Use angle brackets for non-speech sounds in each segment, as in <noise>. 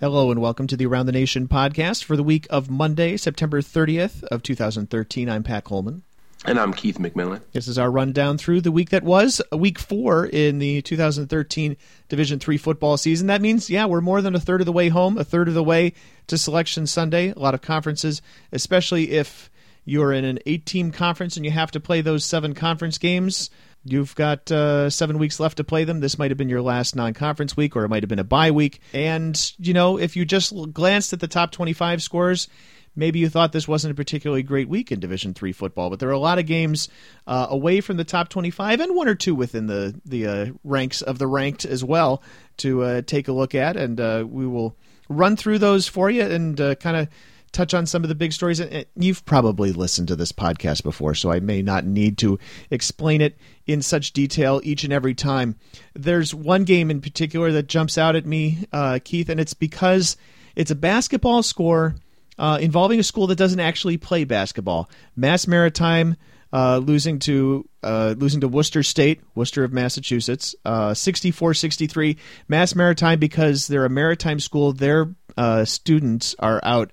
Hello and welcome to the Around the Nation podcast for the week of Monday, September 30th of 2013. I'm Pat Coleman. And I'm Keith McMillan. This is our rundown through the week that was, week four in the 2013 Division Three football season. That means, yeah, we're more than a third of the way home, a third of the way to Selection Sunday. A lot of conferences, especially if you're in an eight-team conference and you have to play those seven conference games. You've got uh, seven weeks left to play them. This might have been your last non conference week, or it might have been a bye week. And, you know, if you just glanced at the top 25 scores, maybe you thought this wasn't a particularly great week in Division Three football, but there are a lot of games uh, away from the top 25 and one or two within the the uh, ranks of the ranked as well to uh, take a look at, and uh, we will run through those for you and uh, kind of touch on some of the big stories. And You've probably listened to this podcast before, so I may not need to explain it in such detail each and every time. There's one game in particular that jumps out at me, uh, Keith, and it's because it's a basketball score uh, involving a school that doesn't actually play basketball. Mass Maritime. Uh, losing to uh, losing to Worcester State, Worcester of Massachusetts, uh, 64-63. Mass Maritime because they're a maritime school. Their uh, students are out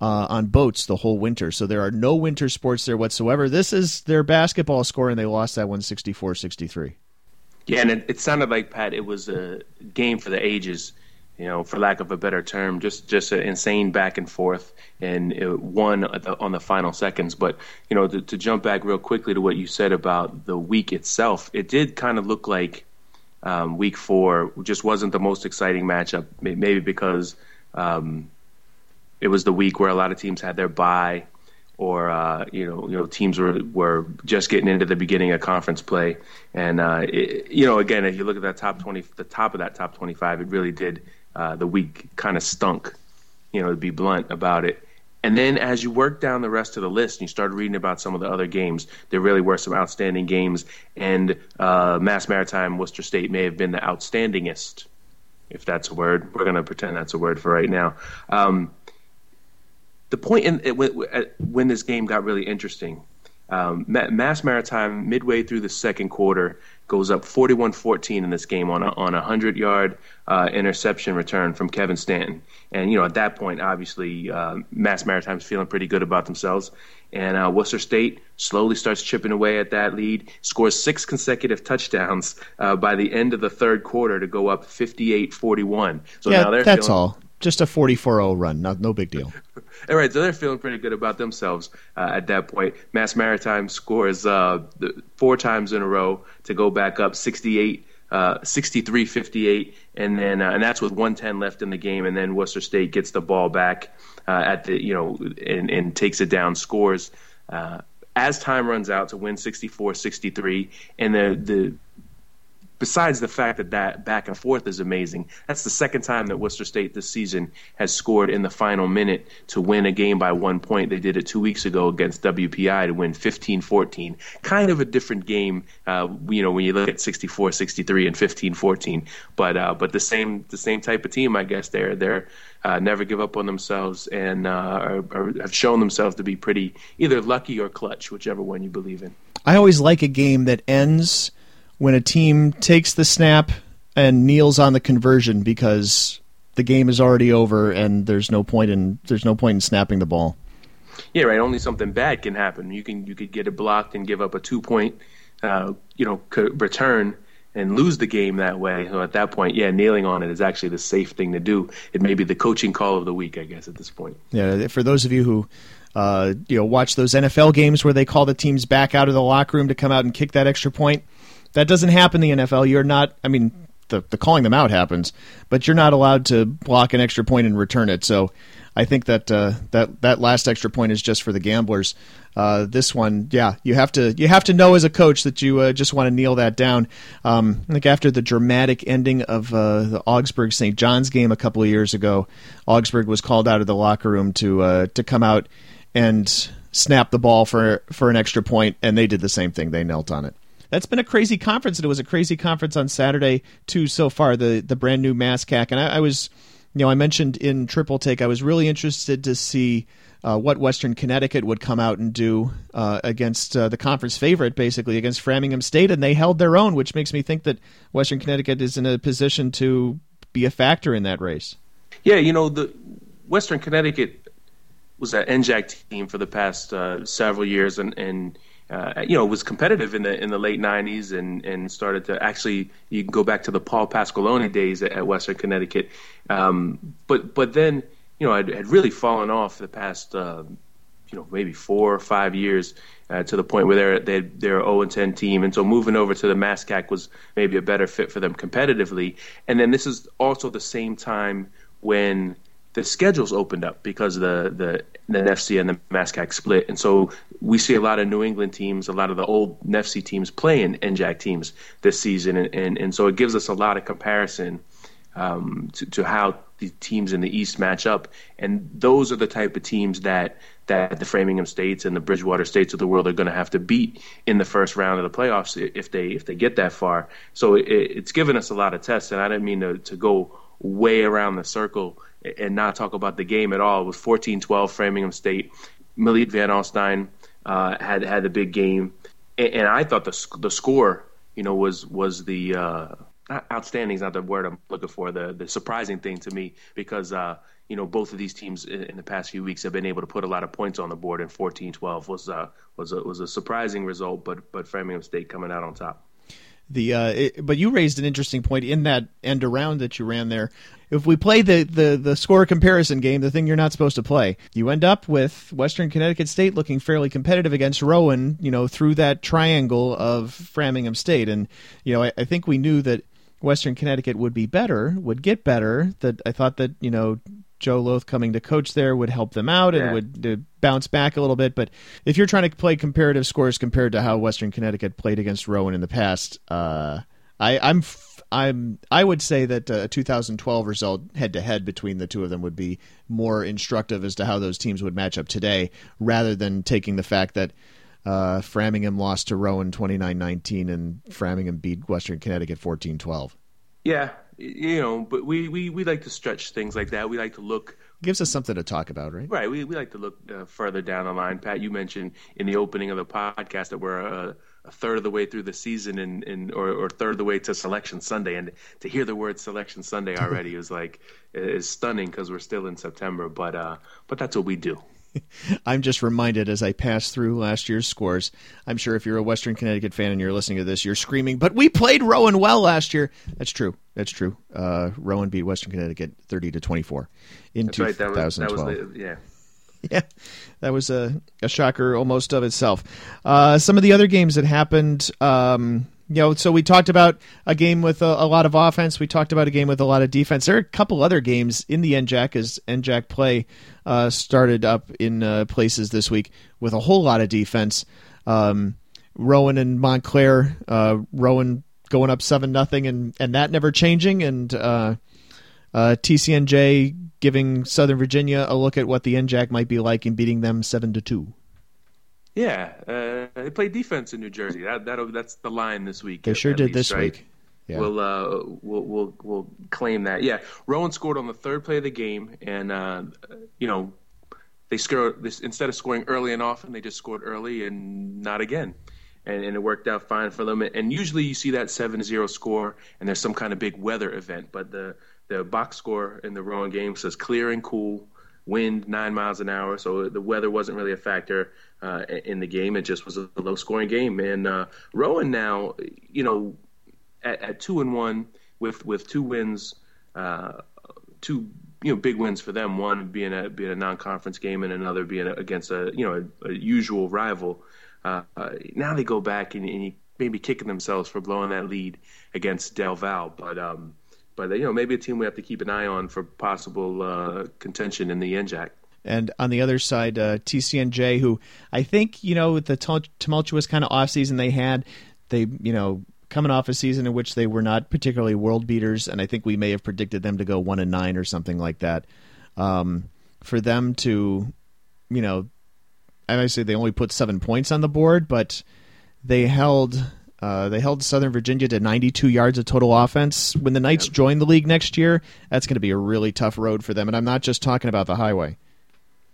uh, on boats the whole winter. So there are no winter sports there whatsoever. This is their basketball score, and they lost that one 64 63. Yeah, and it, it, sounded like, Pat, it was a game for the ages, you know, for lack of a better term, just just an insane back and forth, and it won on the final seconds. But, you know, to, to jump back real quickly to what you said about the week itself, it did kind of look like um, week four just wasn't the most exciting matchup, maybe because. Um, it was the week where a lot of teams had their bye, or uh, you know, you know, teams were were just getting into the beginning of conference play, and uh, it, you know, again, if you look at that top twenty, the top of that top twenty-five, it really did. Uh, the week kind of stunk, you know, to be blunt about it. And then as you work down the rest of the list and you start reading about some of the other games, there really were some outstanding games. And uh, Mass Maritime, Worcester State may have been the outstandingest, if that's a word. We're going to pretend that's a word for right now. Um, the point in when this game got really interesting, um, Mass Maritime midway through the second quarter goes up 41-14 in this game on a, on a hundred yard uh, interception return from Kevin Stanton, and you know at that point obviously uh, Mass Maritime's feeling pretty good about themselves, and uh, Worcester State slowly starts chipping away at that lead, scores six consecutive touchdowns uh, by the end of the third quarter to go up 58-41. So yeah, now they're that's feeling, all just a 44-0 run, not no big deal. <laughs> All right, so they're feeling pretty good about themselves uh, at that point. Mass Maritime scores uh, four times in a row to go back up 68 uh, 63-58 and then uh, and that's with 110 left in the game and then Worcester State gets the ball back uh, at the you know and, and takes it down scores uh, as time runs out to win 64-63 and the the besides the fact that that back and forth is amazing, that's the second time that Worcester State this season has scored in the final minute to win a game by one point. They did it two weeks ago against WPI to win 15-14. Kind of a different game, uh, you know, when you look at 64-63 and 15-14. But uh, but the same the same type of team, I guess. They're they're uh, never give up on themselves and uh, are, are, have shown themselves to be pretty either lucky or clutch, whichever one you believe in. I always like a game that ends when a team takes the snap and kneels on the conversion because the game is already over and there's no point in there's no point in snapping the ball. Yeah, right. Only something bad can happen. You can you could get it blocked and give up a two point, uh, you know, return and lose the game that way. So at that point, yeah, kneeling on it is actually the safe thing to do. It may be the coaching call of the week, I guess, at this point. Yeah, for those of you who. Uh, you know, watch those NFL games where they call the teams back out of the locker room to come out and kick that extra point that doesn't happen in the NFL. You're not. I mean, the, the calling them out happens, but you're not allowed to block an extra point and return it. So I think that uh, that that last extra point is just for the gamblers. Uh, this one, yeah, you have to you have to know as a coach that you uh, just want to kneel that down. Um, think after the dramatic ending of uh, the Augsburg St. John's game a couple of years ago, Augsburg was called out of the locker room to uh, to come out and snap the ball for for an extra point, and they did the same thing. They knelt on it that's been a crazy conference, and it was a crazy conference on Saturday too. So far, the the brand new MASCAC, and I, I was, you know, I mentioned in Triple Take, I was really interested to see. Uh, what Western Connecticut would come out and do uh, against uh, the conference favorite, basically against Framingham State, and they held their own, which makes me think that Western Connecticut is in a position to be a factor in that race. Yeah, you know the Western Connecticut was an NJAC team for the past uh, several years, and and uh, you know it was competitive in the in the late '90s, and and started to actually you can go back to the Paul Pasqualoni days at, at Western Connecticut, um, but but then you know had, had really fallen off the past uh, you know maybe four or five years uh, to the point where they're they, they're 0 and 10 team, and so moving over to the MASCAC was maybe a better fit for them competitively. And then this is also the same time when the schedules opened up because the the the NEFC and the MASCAC split, and so we see a lot of New England teams, a lot of the old NFC teams playing NJAC teams this season, and and, and so it gives us a lot of comparison um, to, to how the teams in the East match up, and those are the type of teams that that the Framingham States and the Bridgewater States of the world are going to have to beat in the first round of the playoffs if they if they get that far. So it, it's given us a lot of tests, and I didn't mean to, to go way around the circle and not talk about the game at all. It was 14-12 Framingham State. Malik Van Alstyne uh, had had the big game, and, and, I thought the the score, you know, was was the uh, outstanding is not the word I'm looking for. The the surprising thing to me because uh, you know both of these teams in, in, the past few weeks have been able to put a lot of points on the board, and 14-12 was uh, was a, was a surprising result. But but Framingham State coming out on top. The uh, it, but you raised an interesting point in that end around that you ran there. If we play the, the the score comparison game, the thing you're not supposed to play, you end up with Western Connecticut State looking fairly competitive against Rowan. You know through that triangle of Framingham State, and you know I, I think we knew that Western Connecticut would be better, would get better. That I thought that you know Joe Loth coming to coach there would help them out and yeah. would bounce back a little bit. But if you're trying to play comparative scores compared to how Western Connecticut played against Rowan in the past, uh, I, I'm I'm I would say that a 2012 result head to head between the two of them would be more instructive as to how those teams would match up today, rather than taking the fact that uh, Framingham lost to Rowan 29-19 and Framingham beat Western Connecticut 14-12. Yeah, you know, but we, we, we like to stretch things like that. We like to look gives us something to talk about, right? Right. We we like to look uh, further down the line. Pat, you mentioned in the opening of the podcast that we're a, a third of the way through the season, and, and or, or third of the way to Selection Sunday, and to hear the word Selection Sunday <laughs> already is like is stunning because we're still in September. But uh, but that's what we do. <laughs> I'm just reminded as I pass through last year's scores. I'm sure if you're a Western Connecticut fan and you're listening to this, you're screaming, "But we played Rowan well last year." That's true. That's true. Uh, Rowan beat Western Connecticut 30 to 24 in That's 2012. Right. That was, that was the, yeah. <laughs> Yeah, that was a, a shocker almost of itself. Uh, some of the other games that happened. Um, you know, so we talked about a game with a, a, lot of offense. We talked about a game with a lot of defense. There are a couple other games in the NJAC as NJAC play uh, started up in uh, places this week with a whole lot of defense. Um, Rowan and Montclair, uh, Rowan going up seven nothing, and and that never changing, and uh, uh, TCNJ giving Southern Virginia a look at what the NJAC might be like and beating them seven to two. Yeah, uh, they played defense in New Jersey. That that that's the line this week. They sure did least, this right? week. Yeah. We'll, uh, we'll we'll we'll claim that. Yeah, Rowan scored on the third play of the game, and uh, you know they scored this instead of scoring early and often, they just scored early and not again. And, and, it worked out fine for them. And usually you see that 7-0 score, and there's some kind of big weather event. But the the box score in the Rowan game says clear and cool, wind nine miles an hour, so the weather wasn't really a factor uh, in the game. It just was a low scoring game. And uh, Rowan now, you know, at, at, two and one with with two wins, uh, two you know big wins for them. One being a being a non conference game, and another being a, against a you know a, a usual rival. Uh, uh, now they go back and, and maybe kicking themselves for blowing that lead against Del Val, but. Um, but you know, maybe a team we have to keep an eye on for possible uh, contention in the NJAC. And on the other side, uh, TCNJ, who I think you know with the tumultuous kind of off season they had, they you know coming off a season in which they were not particularly world beaters, and I think we may have predicted them to go one and nine or something like that. Um, for them to, you know, I say they only put seven points on the board, but they held uh, they held Southern Virginia to 92 yards of total offense. When the Knights join the league next year, that's going to be a really tough road for them. And I'm not just talking about the highway. <laughs>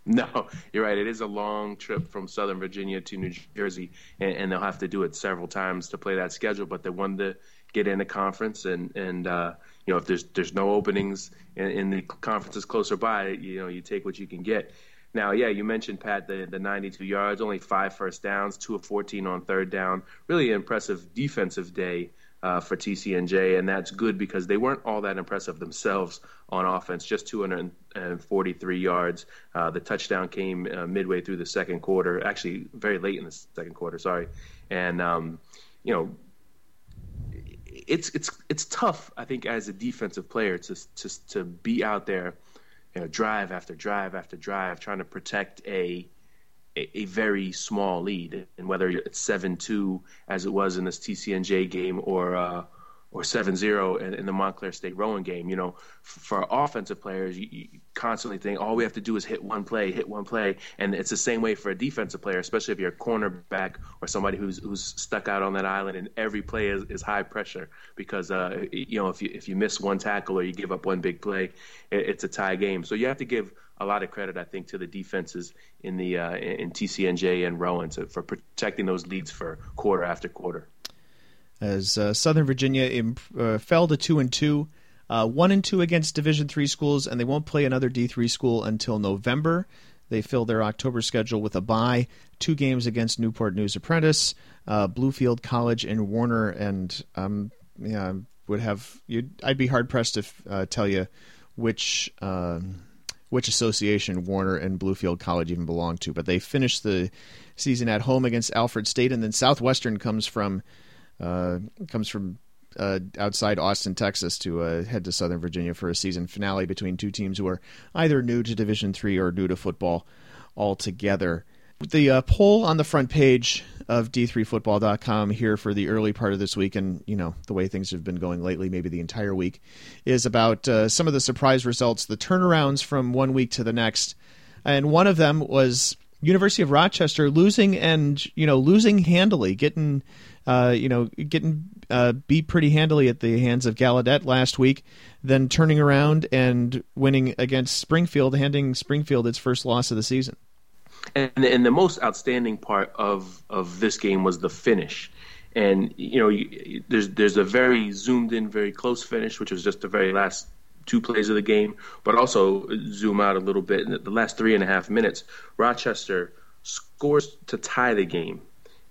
No, you're right. It is a long trip from Southern Virginia to New Jersey, and, and, they'll have to do it several times to play that schedule. But they won the get in the conference, and and uh, you know if there's there's no openings in, in the conferences closer by, you know you take what you can get. Now, yeah, you mentioned Pat the the 92 yards, only five first downs, two of 14 on third down. Really impressive defensive day uh, for TCNJ, and that's good because they weren't all that impressive themselves on offense. Just 243 yards. Uh, the touchdown came uh, midway through the second quarter, actually very late in the second quarter. Sorry, and um, you know. It's it's it's tough, I think, as a defensive player to to to be out there, you know, drive after drive after drive, trying to protect a a, a very small lead, and whether it's seven two as it was in this TCNJ game or uh, or 7-0 in, in, the Montclair State Rowan game. You know, for offensive players, you, you, constantly think all we have to do is hit one play, hit one play, and it's the same way for a defensive player, especially if you're a cornerback or somebody who's who's stuck out on that island, and every play is, is high pressure because uh, you know if you if you miss one tackle or you give up one big play, it, it's a tie game. So you have to give a lot of credit, I think, to the defenses in the uh, in TCNJ and Rowan to, for protecting those leads for quarter after quarter. As uh, Southern Virginia imp- uh, fell to two and two, uh, one and two against Division three schools, and they won't play another D three school until November. They fill their October schedule with a bye, two games against Newport News Apprentice, uh, Bluefield College, and Warner. And um, yeah, would have I'd be hard pressed to uh, tell you which. Um, which association Warner and Bluefield College even belong to. But they finished the season at home against Alfred State, and then Southwestern comes from comes from uh, outside Austin, Texas, to uh, head to Southern Virginia for a season finale between two teams who are either new to Division Three or new to football altogether. The uh, poll on the front page of d3football.com here for the early part of this week, and you know the way things have been going lately, maybe the entire week, is about uh, some of the surprise results, the turnarounds from one week to the next, and one of them was University of Rochester losing and you know losing handily, getting uh, you know getting uh, beat pretty handily at the hands of Gallaudet last week, then turning around and winning against Springfield, handing Springfield its first loss of the season. And, and the most outstanding part of, of this game was the finish. And you know, you, there's there's a very zoomed in, very close finish, which was just the very last two plays of the game. But also zoom out a little bit. In the last three and a half minutes, Rochester scores to tie the game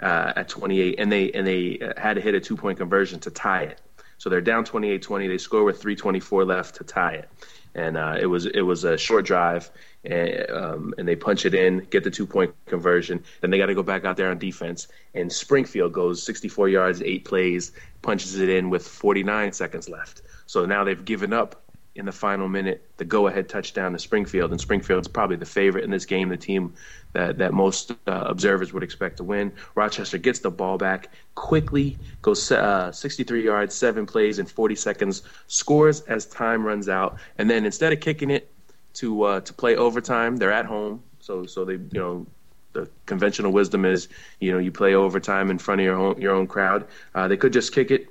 uh, at 28, and they and they uh, had to hit a two point conversion to tie it. So they're down 28-20. They score with 3:24 left to tie it and uh, it was it was a short drive, and, um, and they punch it in, get the two point conversion. Then they got to go back out there on defense, and Springfield goes 64 yards, eight plays, punches it in with 49 seconds left. So now they've given up in the final minute the go ahead touchdown to Springfield, and Springfield's probably the favorite in this game, the team that, that most uh, observers would expect to win. Rochester gets the ball back quickly, goes uh, 63 yards, seven plays in 40 seconds, scores as time runs out, and then instead of kicking it to uh, to play overtime, they're at home, so so they you know the conventional wisdom is you know you play overtime in front of your own your own crowd. Uh, they could just kick it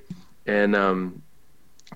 and um,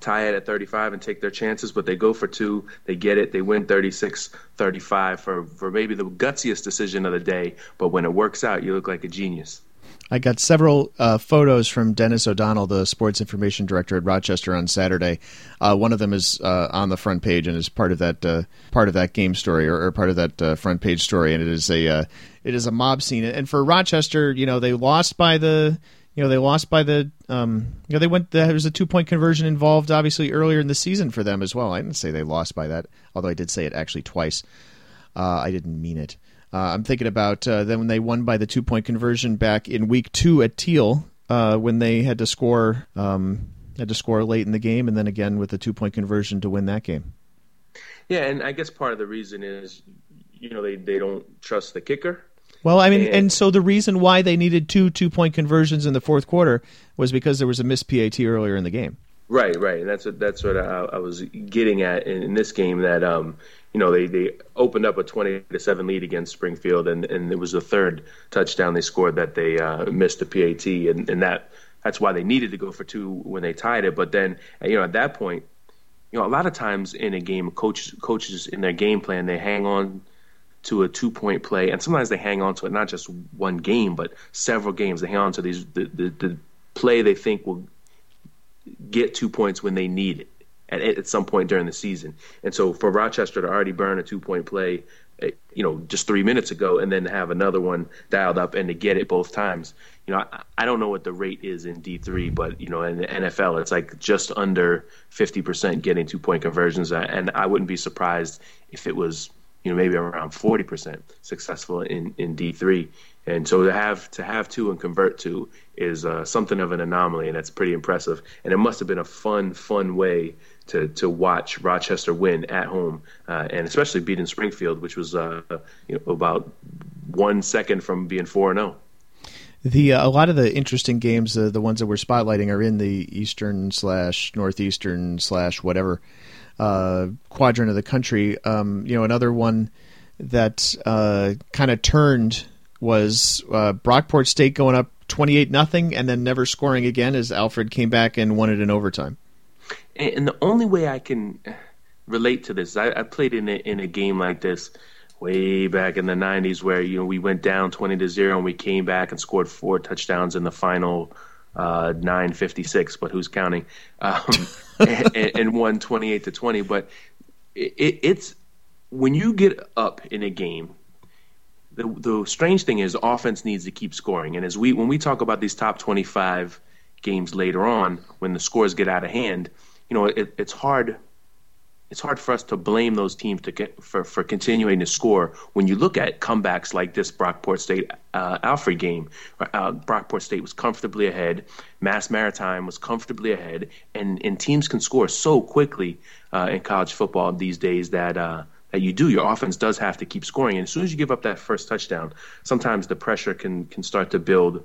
tie it at 35 and take their chances, but they go for two. They get it. They win 36 35 for, for maybe the gutsiest decision of the day. But when it works out, you look like a genius. I got several uh, photos from Dennis O'Donnell, the sports information director at Rochester, on Saturday. Uh, one of them is uh, on the front page and is part of that uh, part of that game story or, or part of that uh, front page story, and it is a uh, it is a mob scene. And for Rochester, you know, they lost by the you know they lost by the um, you know they went there was a two point conversion involved obviously earlier in the season for them as well. I didn't say they lost by that, although I did say it actually twice. Uh, I didn't mean it. Uh, I'm thinking about uh, then when they won by the two point conversion back in week two at Teal uh, when they had to score um, had to score late in the game and then again with the two point conversion to win that game. Yeah, and I guess part of the reason is you know they, they don't trust the kicker well, I mean, and, and, so the reason why they needed two two point conversions in the fourth quarter was because there was a missed PAT earlier in the game. Right, right, and that's what that's what I, I was getting at in, in, this game. That um, you know, they, they opened up a twenty to seven lead against Springfield, and, and it was the third touchdown they scored that they uh, missed the PAT, and, and that that's why they needed to go for two when they tied it. But then, you know, at that point, you know, a lot of times in a game, coaches coaches in their game plan they hang on to a two point play, and sometimes they hang on to it not just one game, but several games. They hang on to these the, the, the play they think will get two points when they need it at, at some point during the season. And so for Rochester to already burn a two point play, eh, you know, just three minutes ago, and then have another one dialed up and to get it both times. You know, I, I don't know what the rate is in D three, but you know, in the NFL, it's like just under fifty percent getting two point conversions, and I wouldn't be surprised if it was you know maybe around 40% successful in, in D3 and so to have to have two and convert two is uh, something of an anomaly and that's pretty impressive. And it must have been a fun fun way to to watch Rochester win at home uh, and especially beating Springfield which was uh, you know about one second from being 4-0 the uh, a lot of the interesting games, uh, the ones that we're spotlighting, are in the eastern slash northeastern slash whatever uh, quadrant of the country. Um, you know, another one that uh, kind of turned was uh, Brockport State going up twenty eight nothing and then never scoring again as Alfred came back and won it in overtime. And the only way I can relate to this, I, I played in a, in a game like this way back in the 90s where you know we went down 20 to 0 and we came back and scored four touchdowns in the final uh, 956, but who's counting? Um, <laughs> and, and, won 28 to 20. But it, it's when you get up in a game, the, the strange thing is offense needs to keep scoring. And as we when we talk about these top 25 games later on, when the scores get out of hand, you know it, it's hard it's hard for us to blame those teams to get, for for continuing to score when you look at comebacks like this Brockport State uh, Alfred game. Uh, Brockport State was comfortably ahead, Mass Maritime was comfortably ahead, and and teams can score so quickly uh, in college football these days that. Uh, that you do, your offense does have to keep scoring. And as soon as you give up that first touchdown, sometimes the pressure can can start to build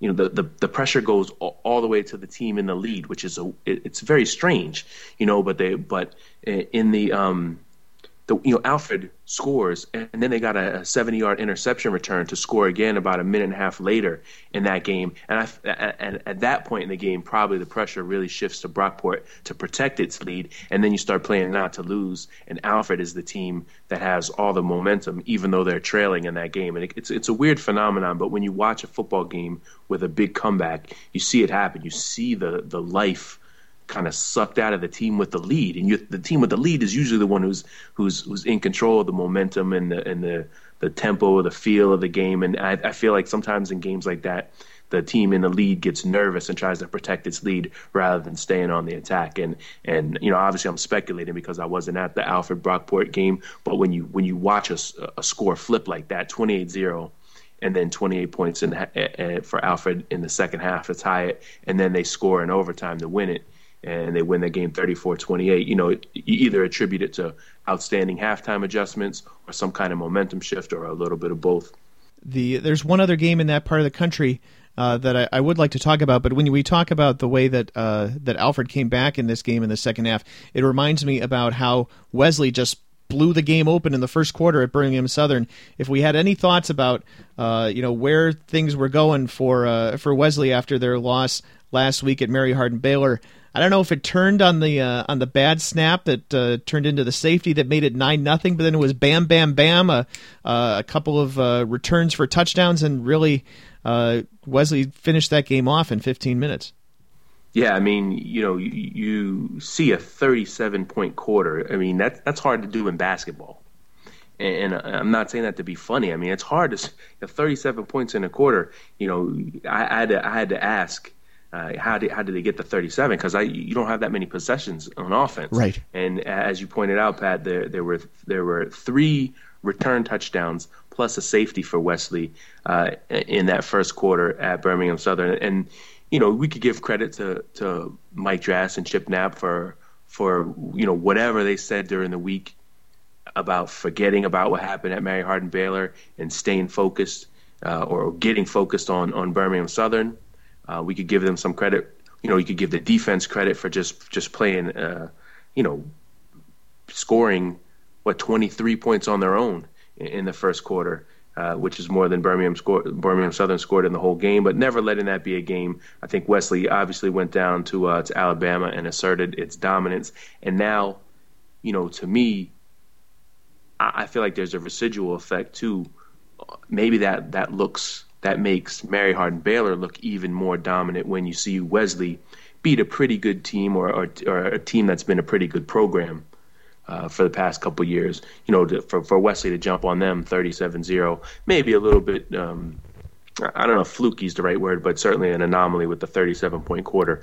you know the, the, the pressure goes all, the way to the team in the lead, which is a it, it's very strange, you know. But they but in the um the you know Alfred scores and then they got a 70 yard interception return to score again about a minute and a half later in that game. And I and at that point in the game probably the pressure really shifts to Brockport to protect its lead and then you start playing not to lose and Alfred is the team that has all the momentum even though they're trailing in that game. And it's it's a weird phenomenon but when you watch a football game with a big comeback you see it happen. You see the the life kind of sucked out of the team with the lead, and you, the team with the lead is usually the one who's who's who's in control of the momentum and the and the the tempo, the feel of the game. And I, I feel like sometimes in games like that, the team in the lead gets nervous and tries to protect its lead rather than staying on the attack. And and you know, obviously, I'm speculating because I wasn't at the Alfred Brockport game. But when you when you watch a, a score flip like that, 28-0, and then 28 points in, uh, for Alfred in the second half to tie it, and then they score in overtime to win it and they win that game 34-28 you know you either attribute it to outstanding halftime adjustments or some kind of momentum shift or a little bit of both the there's one other game in that part of the country uh, that I, I, would like to talk about, but when we talk about the way that uh, that Alfred came back in this game in the second half, it reminds me about how Wesley just blew the game open in the first quarter at Birmingham Southern. If we had any thoughts about uh, you know where things were going for uh, for Wesley after their loss last week at Mary Hardin Baylor, I don't know if it turned on the uh, on the bad snap that uh, turned into the safety that made it nine nothing, but then it was bam, bam, bam, uh a couple of uh, returns for touchdowns, and really uh, Wesley finished that game off in 15 minutes. Yeah, I mean, you know, you, you see a 37 point quarter. I mean, that's that's hard to do in basketball. And, I'm not saying that to be funny. I mean, it's hard to you 37 points in a quarter. You know, I, I had to I had to ask uh, how did how did they get to 37? Because I you don't have that many possessions on offense, right? And as you pointed out, Pat, there there were there were three return touchdowns plus a safety for Wesley uh, in that first quarter at Birmingham Southern, and you know we could give credit to to Mike Drass and Chip Knapp for for you know whatever they said during the week about forgetting about what happened at Mary Hardin Baylor and staying focused uh, or getting focused on on Birmingham Southern uh, we could give them some credit. You know, you could give the defense credit for just just playing. Uh, you know, scoring what 23 points on their own in, in the first quarter. Uh, which is more than Birmingham Birmingham Southern scored in the whole game, but never letting that be a game. I think Wesley obviously went down to uh, to Alabama and asserted its dominance, and now, you know, to me, I, I feel like there's a residual effect too. Maybe that that looks that makes Mary Hardin Baylor look even more dominant when you see Wesley beat a pretty good team or, or, or a team that's been a pretty good program uh, for the past couple years. You know, to, for, for Wesley to jump on them 37-0, maybe a little bit. Um, I don't know if fluky is the right word, but certainly an anomaly with the 37 point quarter.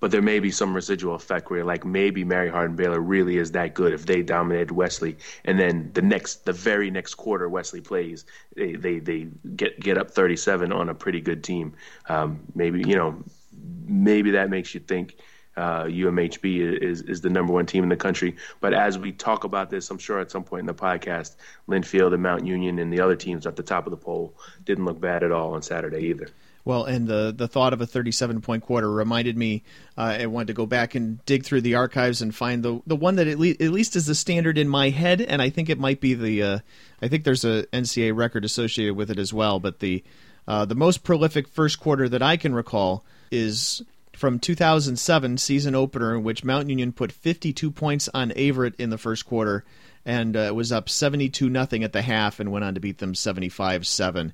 But there may be some residual effect where, like, maybe Mary Hardin Baylor really is that good if they dominated Wesley, and then the next, the very next quarter Wesley plays, they they, they get get up 37 on a pretty good team. Um, maybe you know, maybe that makes you think uh, UMHB is is the number one team in the country. But as we talk about this, I'm sure at some point in the podcast, Linfield and Mount Union and the other teams at the top of the poll didn't look bad at all on Saturday either. Well, and the the thought of a 37 point quarter reminded me. Uh, I wanted to go back and dig through the archives and find the the one that at, le- at least is the standard in my head, and I think it might be the. Uh, I think there's a NCAA record associated with it as well, but the uh, the most prolific first quarter that I can recall is from 2007 season opener in which Mount Union put 52 points on Averett in the first quarter and uh, was up 72 nothing at the half and went on to beat them 75-7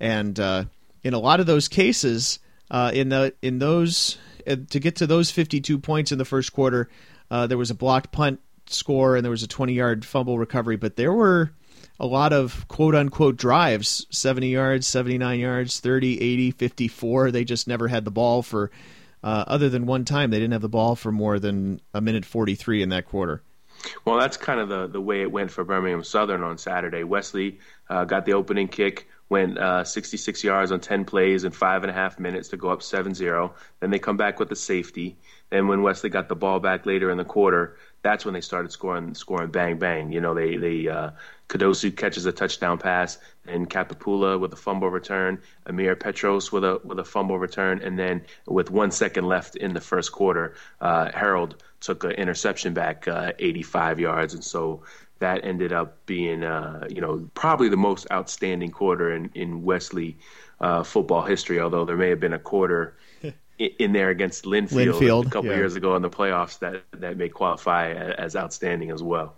and uh, in a lot of those cases uh, in the in those uh, to get to those 52 points in the first quarter uh, there was a blocked punt score and there was a 20 yard fumble recovery but there were a lot of quote unquote drives 70 yards 79 yards 30 80 54 they just never had the ball for uh, other than one time, they didn't have the ball for more than a minute 43 in that quarter. Well, that's kind of the, the way it went for Birmingham Southern on Saturday. Wesley uh, got the opening kick, went uh, 66 yards on 10 plays in five and a half minutes to go up 7 0. Then they come back with the safety. Then when Wesley got the ball back later in the quarter, that's when they started scoring, scoring bang bang. You know, they they uh, Kadosu catches a touchdown pass, and Capapula with a fumble return, Amir Petros with a with a fumble return, and then with one second left in the first quarter, uh, Harold took an interception back uh, 85 yards, and so that ended up being uh, you know probably the most outstanding quarter in in Wesley uh, football history. Although there may have been a quarter <laughs> in there against Linfield, Linfield a couple yeah. years ago in the playoffs that that may qualify as outstanding as well.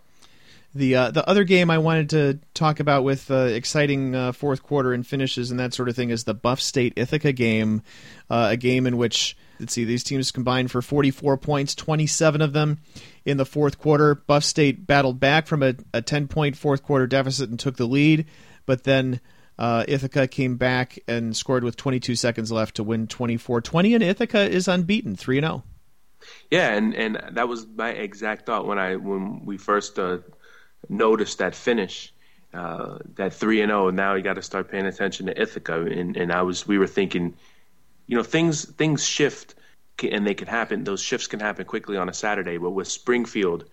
The uh, the other game I wanted to talk about with uh, exciting uh, fourth quarter and finishes and that sort of thing is the Buff State Ithaca game, uh, a game in which let's see these teams combined for 44 points, 27 of them in the fourth quarter. Buff State battled back from a, a 10 point fourth quarter deficit and took the lead, but then uh, Ithaca came back and scored with 22 seconds left to win 24-20, and Ithaca is unbeaten, 3 0. Yeah, and, and that was my exact thought when I when we first uh, noticed that finish, uh, that three and zero. Oh, now you got to start paying attention to Ithaca, and and I was we were thinking, you know, things things shift, and they can happen. Those shifts can happen quickly on a Saturday, but with Springfield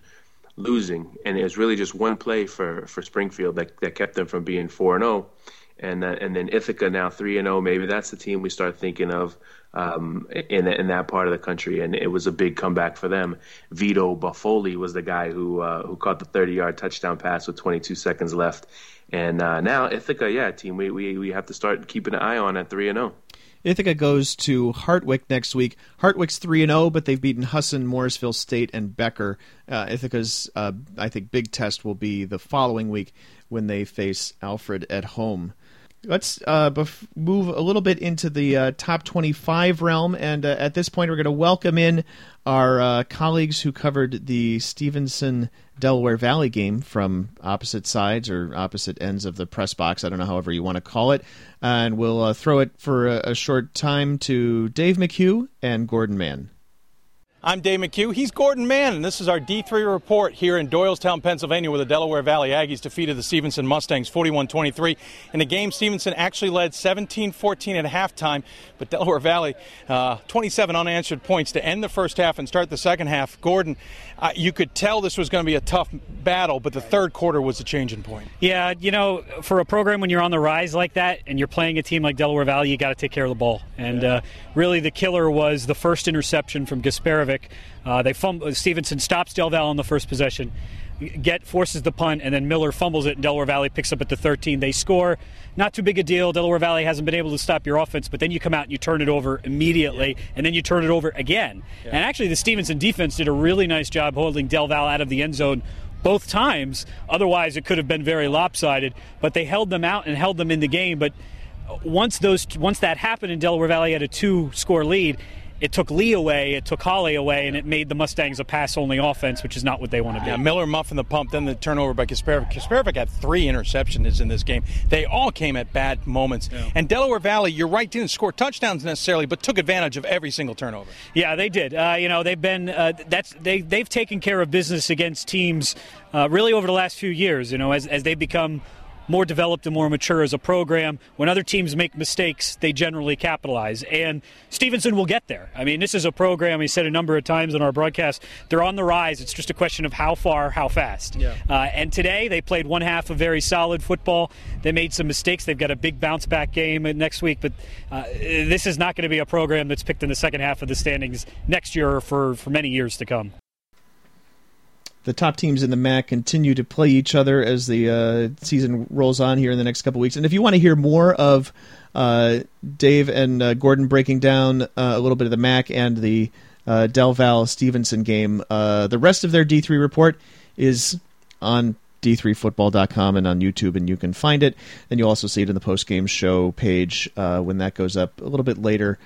losing, and it was really just one play for for Springfield that that kept them from being four and zero. Oh, and and then Ithaca now three and zero. Oh, maybe that's the team we start thinking of um, in in that part of the country, and it was a big comeback for them. Vito Buffoli was the guy who uh, who caught the 30 yard touchdown pass with 22 seconds left, and uh, now Ithaca, yeah, team we, we we have to start keeping an eye on at three and zero. Ithaca goes to Hartwick next week. Hartwick's three and zero, oh, but they've beaten Husson, Morrisville State, and Becker. Uh, Ithaca's, uh, I think, big test will be the following week when they face Alfred at home. Let's uh, bef- move a little bit into the uh, top 25 realm. And uh, at this point, we're going to welcome in our uh, colleagues who covered the Stevenson Delaware Valley game from opposite sides or opposite ends of the press box. I don't know, however you want to call it. And we'll uh, throw it for a, a short time to Dave McHugh and Gordon Mann. I'm Dave McHugh. He's Gordon Mann, and this is our D3 report here in Doylestown, Pennsylvania, where the Delaware Valley Aggies defeated the Stevenson Mustangs 41 23. In the game, Stevenson actually led 17 14 at halftime, but Delaware Valley, uh, 27 unanswered points to end the first half and start the second half. Gordon, uh, you could tell this was going to be a tough battle, but the third quarter was a changing point. Yeah, you know, for a program when you're on the rise like that and you're playing a team like Delaware Valley, you got to take care of the ball. And yeah. uh, really, the killer was the first interception from Gasparovic. Uh, they fumble, Stevenson stops Del Val on the first possession get forces the punt, and then Miller fumbles it, and Delaware Valley picks up at the 13. They score. Not too big a deal. Delaware Valley hasn't been able to stop your offense, but then you come out and you turn it over immediately, yeah. and then you turn it over again. Yeah. And actually, the Stevenson defense did a really nice job holding Del Val out of the end zone both times. Otherwise, it could have been very lopsided. But they held them out and held them in the game. But once those once that happened, and Delaware Valley had a two-score lead it took Lee away, it took Hale away, and it made the Mustangs a pass-only offense, which is not what they want to be. Yeah, Miller muffing the punt, then the turnover by Kasparovic. Kasparovic had three interceptions in this game. They all came at bad moments. Yeah. And Delaware Valley, you're right, didn't score touchdowns necessarily, but took advantage of every single turnover. Yeah, they did. Uh, you know, they've been uh, that's they they've taken care of business against teams uh, really over the last few years. You know, as as they become more developed and more mature as a program. When other teams make mistakes, they generally capitalize. And Stevenson will get there. I mean, this is a program, he said a number of times in our broadcast, they're on the rise. It's just a question of how far, how fast. Yeah. Uh, and today, they played one half of very solid football. They made some mistakes. They've got a big bounce back game next week, but uh, this is not going to be a program that's picked in the second half of the standings next year or for, for many years to come the top teams in the MAC continue to play each other as the uh, season rolls on here in the next couple weeks. And if you want to hear more of uh, Dave and uh, Gordon breaking down uh, a little bit of the MAC and the uh, Del Val Stevenson game, uh, the rest of their D3 report is on d3football.com and on YouTube, and you can find it. And you'll also see it in the post game show page when that goes up a little bit later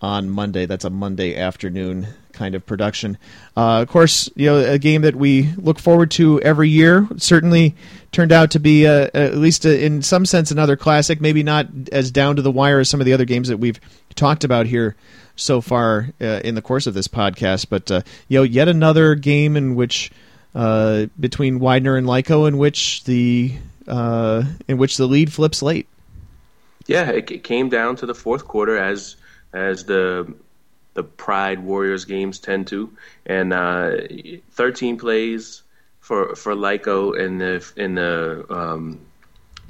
on Monday. That's a Monday afternoon kind of production. Uh, of course, you know a game that we look forward to every year. Certainly turned out to be uh, at least a, in some sense another classic. Maybe not as down to the wire as some of the other games that we've talked about here so far uh, in the course of this podcast. But uh, you know, yet another game in which uh, between Widener and Lyco, in which the uh, in which the lead flips late. Yeah, it came down to the fourth quarter as as the the Pride Warriors games tend to, and uh, 13 plays for for Lyco in the in the um,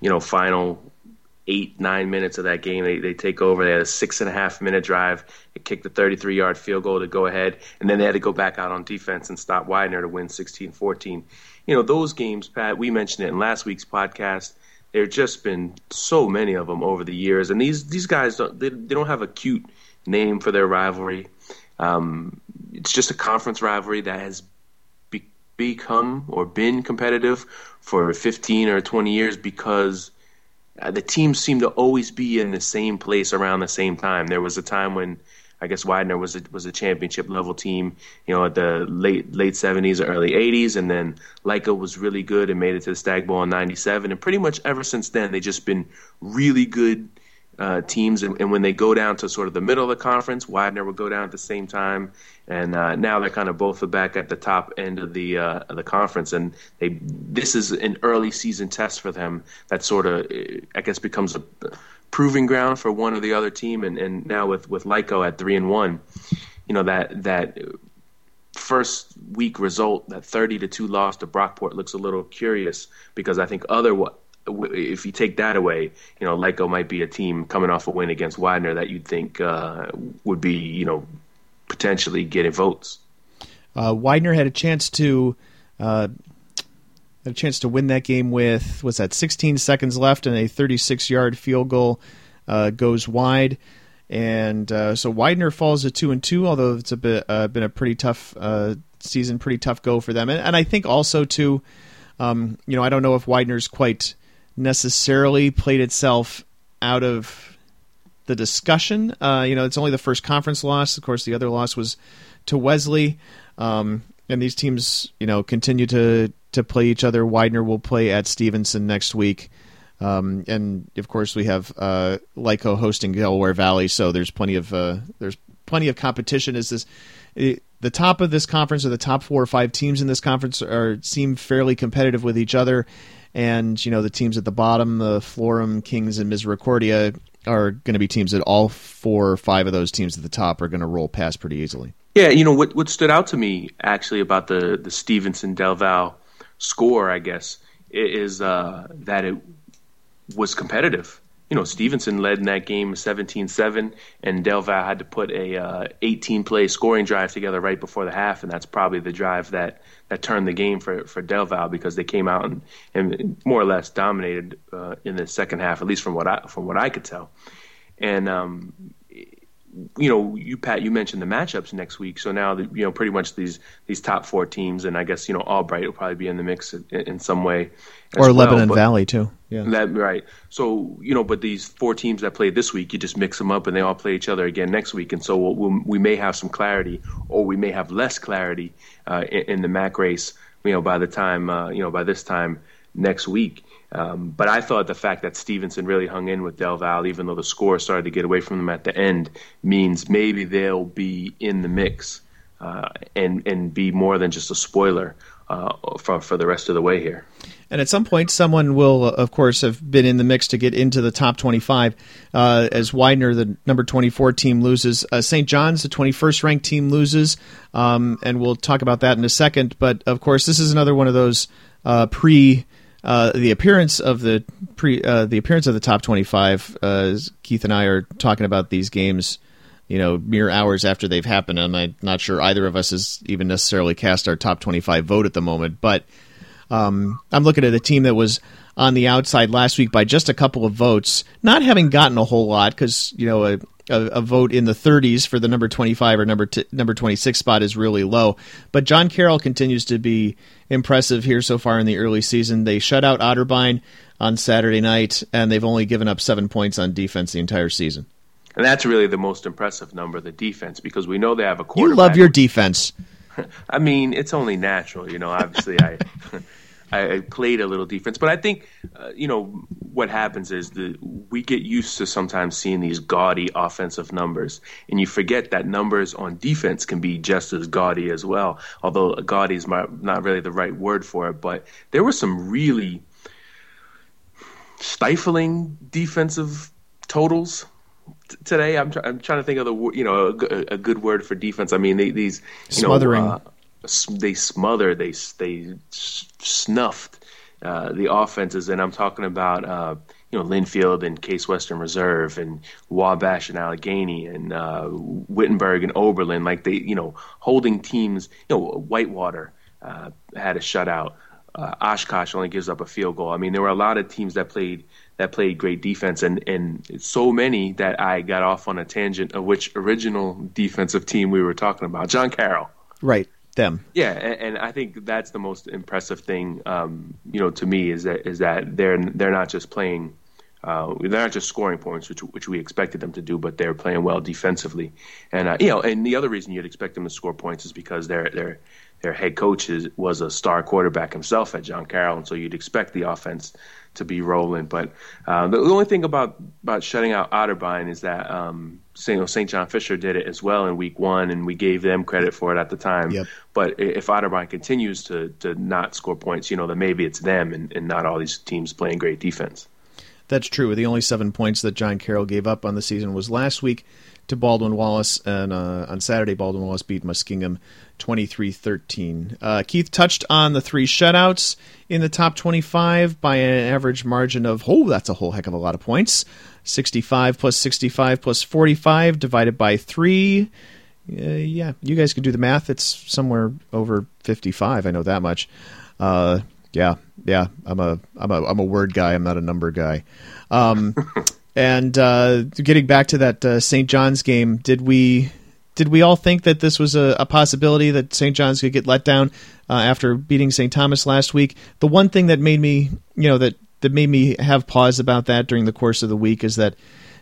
you know final eight nine minutes of that game. They they take over. They had a six and a half minute drive. They kicked a 33 yard field goal to go ahead, and then they had to go back out on defense and stop Widener to win 16-14. You know those games, Pat. We mentioned it in last week's podcast. There've just been so many of them over the years, and these these guys don't they, they don't have a cute name for their rivalry. Um, it's just a conference rivalry that has be- become or been competitive for 15 or 20 years because uh, the teams seem to always be in the same place around the same time. There was a time when I guess Widener was a, was a championship level team, you know, at the late late 70s or early 80s, and then Lyco was really good and made it to the Stagg Bowl in '97, and pretty much ever since then they've just been really good uh, teams, and, and, when they go down to sort of the middle of the conference, Widener will go down at the same time, and uh, now they're kind of both back at the top end of the uh, of the conference, and they this is an early season test for them that sort of I guess becomes a proving ground for one or the other team, and, and now with with Lyco at three and one, you know that that first week result, that thirty to two loss to Brockport looks a little curious because I think other if you take that away, you know, Lyco might be a team coming off a win against Widener that you'd think uh, would be, you know, potentially getting votes. Uh, Widener had a chance to uh, had a chance to win that game with was that 16 seconds left and a 36 yard field goal uh, goes wide, and uh, so Widener falls to two and two. Although it's a bit uh, been a pretty tough season, pretty tough go for them, and, and I think also too. Um, you know, I don't know if Widener's quite necessarily played itself out of the discussion. Uh, you know, it's only the first conference loss. Of course, the other loss was to Wesley. Um, and these teams, you know, continue to to play each other. Widener will play at Stevenson next week. Um, and of course, we have uh, Lyco hosting Delaware Valley, so there's plenty of uh, there's plenty of competition. Is this it, the top of this conference, or the top four or five teams in this conference, are seem fairly competitive with each other, and you know the teams at the bottom, the Florham Kings and Misericordia, are going to be teams that all four or five of those teams at the top are going to roll past pretty easily. Yeah, you know what what stood out to me actually about the the Stevenson Del Val score, I guess, is uh, that it was competitive you know, Stevenson led in that game 17-7, and Del Val had to put a uh, 18-play scoring drive together right before the half, and that's probably the drive that, that turned the game for, for Del Val because they came out and, and more or less dominated uh, in the second half, at least from what I from what I could tell. And um, you know, you Pat, you mentioned the matchups next week. So now, the, you know, pretty much these these top four teams, and I guess you know Albright will probably be in the mix in, in some way, or Lebanon Valley too. Yeah, that right. So you know, but these four teams that played this week, you just mix them up, and they all play each other again next week, and so we'll, we'll, we may have some clarity, or we may have less clarity uh, in, in, the MAC race. You know, by the time uh, you know by this time next week. Um, but I thought the fact that Stevenson really hung in with Del Val, even though the score started to get away from them at the end, means maybe they'll be in the mix uh, and and be more than just a spoiler uh, for for the rest of the way here. And at some point, someone will, uh, of course, have been in the mix to get into the top 25. Uh, as Widener, the number 24 team, loses. Uh, St. John's, the 21st ranked team, loses. Um, and we'll talk about that in a second. But, of course, this is another one of those uh, pre uh, the appearance of the pre uh, the appearance of the top 25 uh, Keith and I are talking about these games you know mere hours after they've happened. I'm not sure either of us has even necessarily cast our top 25 vote at the moment but um, I'm looking at a team that was on the outside last week by just a couple of votes not having gotten a whole lot because you know a, a, a, vote in the 30s for the number 25 or number t- number 26 spot is really low. But John Carroll continues to be impressive here so far in the early season. They shut out Otterbein on Saturday night, and they've only given up seven points on defense the entire season. And that's really the most impressive number, the defense, because we know they have a quarterback. You love your defense. <laughs> I mean, it's only natural, you know. Obviously, I <laughs> I, played a little defense, but I think uh, you know what happens is that we get used to sometimes seeing these gaudy offensive numbers, and you forget that numbers on defense can be just as gaudy as well. Although gaudy is not really the right word for it, but there were some really stifling defensive totals today. I'm, tr- I'm trying to think of the you know a, a good word for defense. I mean they, these smothering. Know, uh, they smothered, they they snuffed uh, the offenses, and I'm talking about uh, you know Linfield and Case Western Reserve and Wabash and Allegheny and uh, Wittenberg and Oberlin, like they you know holding teams. You know Whitewater uh, had a shutout. Uh, Oshkosh only gives up a field goal. I mean, there were a lot of teams that played that played great defense, and and so many that I got off on a tangent of which original defensive team we were talking about, John Carroll. Right them. Yeah, and, and, I think that's the most impressive thing, um, you know, to me is that is that they're they're not just playing, uh, they're not just scoring points, which which we expected them to do, but they're playing well defensively, and uh, you know, and the other reason you'd expect them to score points is because they're they're their head coach is, was a star quarterback himself at John Carroll, and so you'd expect the offense to be rolling. But uh, the, the, only thing about about shutting out Otterbein is that um, St. St. John Fisher did it as well in Week One, and we gave them credit for it at the time. Yep. But if Otterbein continues to to not score points, you know, then maybe it's them and, and not all these teams playing great defense. That's true. The only seven points that John Carroll gave up on the season was last week to Baldwin Wallace, and uh, on Saturday, Baldwin Wallace beat Muskingum 23 13. Uh, Keith touched on the three shutouts in the top 25 by an average margin of, oh, that's a whole heck of a lot of points. 65 plus 65 plus 45 divided by 3. Uh, yeah, you guys can do the math. It's somewhere over 55. I know that much. Uh, yeah, yeah. I'm a I'm a I'm a word guy. I'm not a number guy. Um, <laughs> And uh, getting back to that uh, St. John's game, did we did we all think that this was a, a possibility that St. John's could get let down uh, after beating St. Thomas last week? The one thing that made me, you know, that that made me have pause about that during the course of the week is that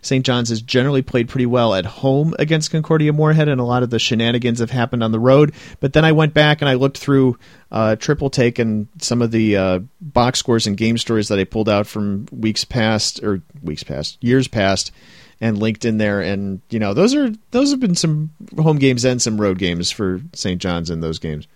St. John's has generally played pretty well at home against Concordia Moorhead, and a lot of the shenanigans have happened on the road. But then I went back and I looked through uh, Triple Take and some of the uh, box scores and game stories that I pulled out from weeks past or weeks past, years past, and linked in there. And you know, those are those have been some home games and some road games for St. John's in those games.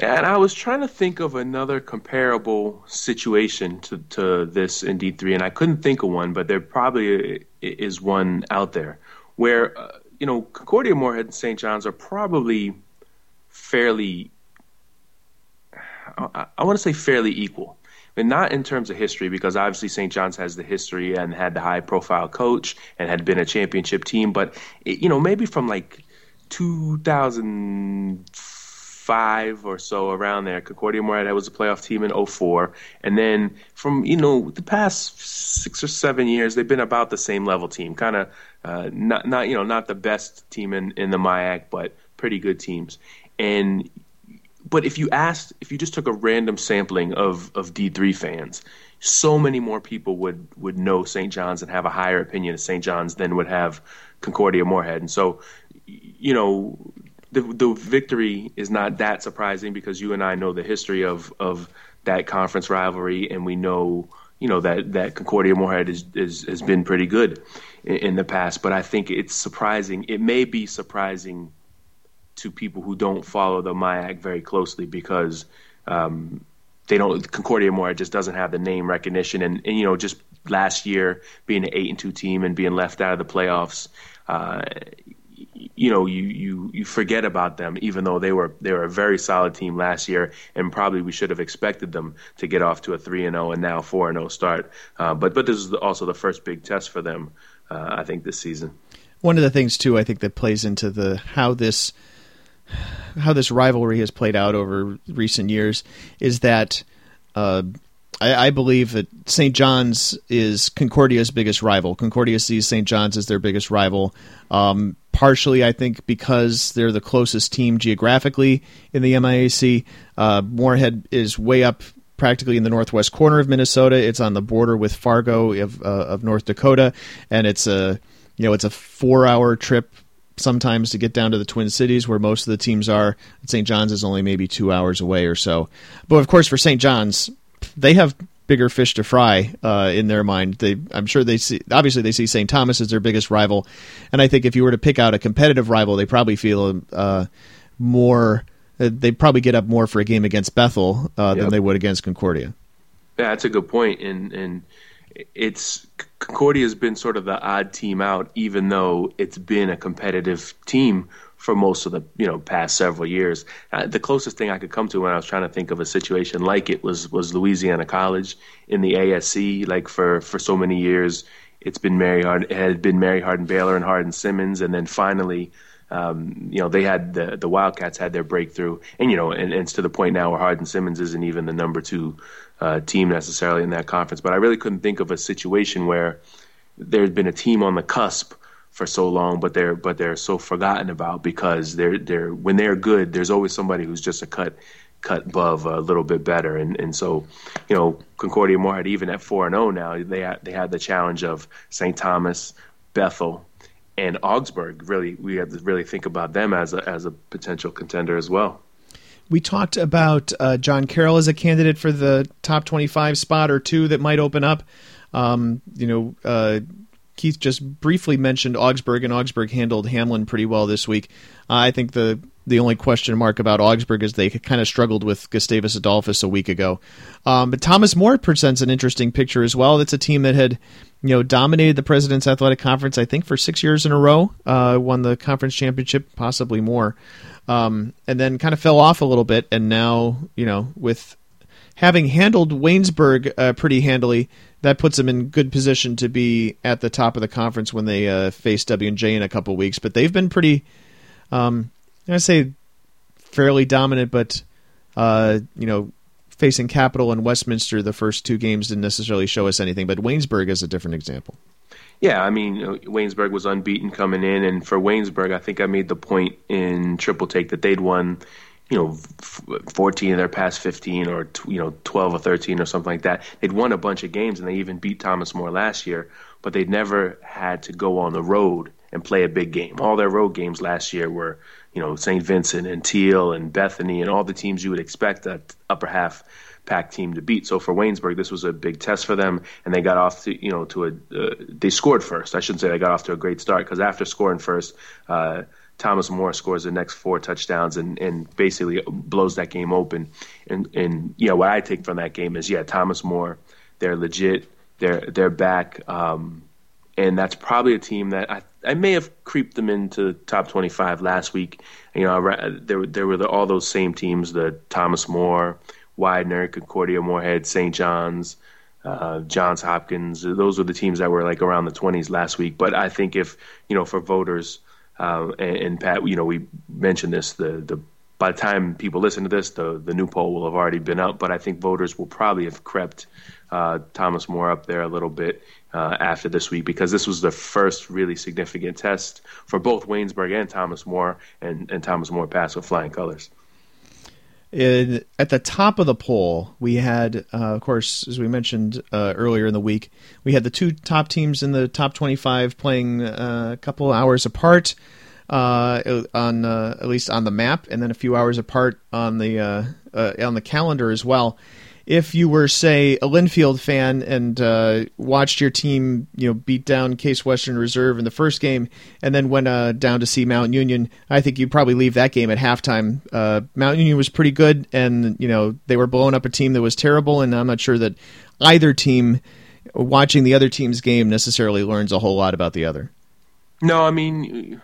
And I was trying to think of another comparable situation to, to this in D3, and I couldn't think of one, but there probably is one out there where, uh, you know, Concordia Moorhead and St. John's are probably fairly, I, I want to say fairly equal. But not in terms of history, because obviously St. John's has the history and had the high profile coach and had been a championship team. But, it, you know, maybe from like 2000 05 or so around there. Concordia Moorhead was a playoff team in 04. And then from, you know, the past six or seven years, they've been about the same level team. Kind of uh, not, not, you know, not the best team in, in the MIAC, but pretty good teams. And, but if you asked, if you just took a random sampling of, of D3 fans, so many more people would, would know St. John's and have a higher opinion of St. John's than would have Concordia Moorhead. And so, you know, the the victory is not that surprising because you and I know the history of of that conference rivalry, and we know you know that that Concordia Moorhead is, is has been pretty good in, in, the past. But I think it's surprising. It may be surprising to people who don't follow the MIAC very closely because um, they don't Concordia Moorhead just doesn't have the name recognition, and, and you know just last year being an eight and two team and being left out of the playoffs. Uh, you know you, you you forget about them even though they were they were a very solid team last year and probably we should have expected them to get off to a 3 and 0 and now 4 and 0 start. Uh, but but this is also the first big test for them uh, I think this season. One of the things too I think that plays into the how this how this rivalry has played out over recent years is that uh, I, I, believe that St. John's is Concordia's biggest rival. Concordia sees St. John's as their biggest rival. Um, partially, I think, because they're the closest team geographically in the MIAC. Uh, Moorhead is way up practically in the northwest corner of Minnesota. It's on the border with Fargo of, uh, of North Dakota, and it's a you know it's a four hour trip sometimes to get down to the Twin Cities where most of the teams are. St. John's is only maybe two hours away or so. But of course, for St. John's, they have bigger fish to fry uh, in their mind. They, I'm sure they see. Obviously, they see St. Thomas as their biggest rival, and I think if you were to pick out a competitive rival, they probably feel uh, more. Uh, they probably get up more for a game against Bethel uh, yep. than they would against Concordia. Yeah, that's a good point, and and it's Concordia has been sort of the odd team out, even though it's been a competitive team for most of the you know past several years. Uh, the closest thing I could come to when I was trying to think of a situation like it was was Louisiana College in the ASC. Like for for so many years, it's been Mary Hard had been Mary Hardin Baylor and Hardin Simmons, and then finally. Um, you know they had the the Wildcats had their breakthrough, and you know, and, and it's to the point now where Hardin Simmons isn't even the number two uh, team necessarily in that conference. But I really couldn't think of a situation where there had been a team on the cusp for so long, but they're but they're so forgotten about because they're they're when they're good, there's always somebody who's just a cut cut above a little bit better, and and so you know Concordia Moorhead even at four and zero oh now they had, they had the challenge of St. Thomas, Bethel, and Augsburg. Really, we have to really think about them as a as a potential contender as well. We talked about uh, John Carroll as a candidate for the top 25 spot or two that might open up. Um, you know, uh, Keith just briefly mentioned Augsburg, and Augsburg handled Hamline pretty well this week. Uh, I think the the only question mark about Augsburg is they kind of struggled with Gustavus Adolphus a week ago. Um, but Thomas More presents an interesting picture as well. It's a team that had you know dominated the President's Athletic Conference, I think, for six years in a row. Uh, won the conference championship, possibly more, um, and then kind of fell off a little bit. And now, you know, with having handled Waynesburg uh, pretty handily, that puts them in good position to be at the top of the conference when they uh, face W and J in a couple weeks. But they've been pretty, um, I say, fairly dominant. But uh, you know, facing Capital and Westminster, the first two games didn't necessarily show us anything. But Waynesburg is a different example. Yeah, I mean, you know, Waynesburg was unbeaten coming in, and for Waynesburg, I think I made the point in Triple Take that they'd won you know, 14 of their past 15 or, you know, 12 or 13 or something like that. They'd won a bunch of games and they even beat Thomas More last year, but they'd never had to go on the road and play a big game. All their road games last year were, you know, St. Vincent and Thiel and Bethany and all the teams you would expect that upper half pack team to beat. So for Waynesburg, this was a big test for them, and they got off to you know to a uh, they scored first. I shouldn't say they got off to a great start because after scoring first, uh, Thomas More scores the next four touchdowns and, and basically blows that game open. And and yeah, what I take from that game is yeah, Thomas More, they're legit. They're they're back. Um, and that's probably a team that I, I may have creeped them into top 25 last week. You know, there there were the, all those same teams: the Thomas More, Widener, Concordia Moorhead, St. John's, uh, Johns Hopkins. Those were the teams that were like around the 20s last week. But I think if you know, for voters, um, and, and, Pat, you know, we mentioned this the the by the time people listen to this, the the new poll will have already been up. But I think voters will probably have crept uh, Thomas More up there a little bit uh, after this week because this was the first really significant test for both Waynesburg and Thomas More, and, and Thomas More passed with flying colors. In, at the top of the poll, we had, uh, of course, as we mentioned uh, earlier in the week, we had the two top teams in the top 25 playing uh, a couple hours apart uh, on uh, at least on the map, and then a few hours apart on the uh, on the calendar as well if you were, say, a Linfield fan and uh, watched your team, you know, beat down Case Western Reserve in the first game, and then went uh, down to see Mount Union, I think you'd probably leave that game at halftime. Uh, Mount Union was pretty good, and you know they were blowing up a team that was terrible, and I'm not sure that either team, watching the other team's game, necessarily learns a whole lot about the other. No, I mean,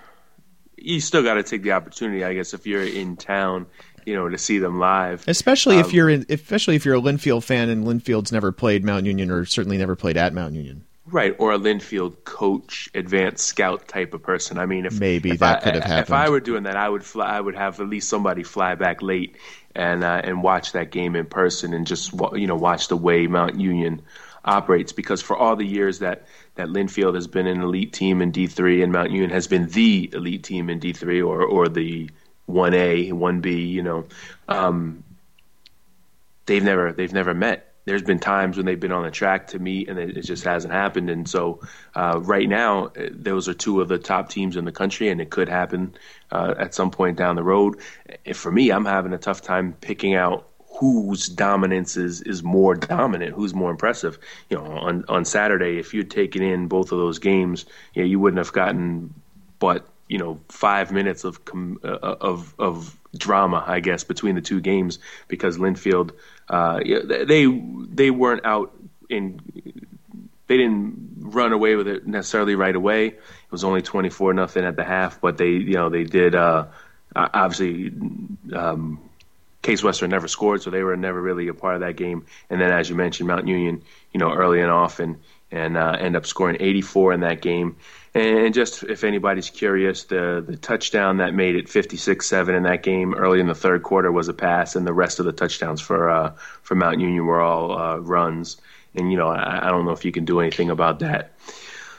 you still got to take the opportunity, I guess, if you're in town you know to see them live. Especially um, if you're in, especially if you're a Linfield fan and Linfield's never played Mount Union or certainly never played at Mount Union. Right, or a Linfield coach, advanced scout type of person. I mean, if maybe if that I, could have happened. If I were doing that, I would fly. I would have at least somebody fly back late and uh, and watch that game in person and just you know watch the way Mount Union operates. Because for all the years that that Linfield has been an elite team in D three and Mount Union has been the elite team in D three or or the one A, one B. You know, um, they've never they've never met. There's been times when they've been on the track to meet, and it, just hasn't happened. And so, uh, right now, uh, those are two of the top teams in the country, and it could happen uh, at some point down the road. If for me, I'm having a tough time picking out whose dominance is, is more dominant, who's more impressive. You know, on on Saturday, if you'd taken in both of those games, you, know, you wouldn't have gotten but you know five minutes of uh, of of drama, I guess, between the two games because Linfield uh, they they weren't out in they didn't run away with it necessarily right away. It was only twenty four nothing at the half, but they you know they did uh, obviously. Um, Case Western never scored, so they were never really a part of that game. And then, as you mentioned, Mount Union, you know, early and often, and uh, end up scoring 84 in that game. And just if anybody's curious, the the touchdown that made it 56-7 in that game early in the third quarter was a pass, and the rest of the touchdowns for uh, for Mount Union were all uh, runs. And you know, I, I, don't know if you can do anything about that.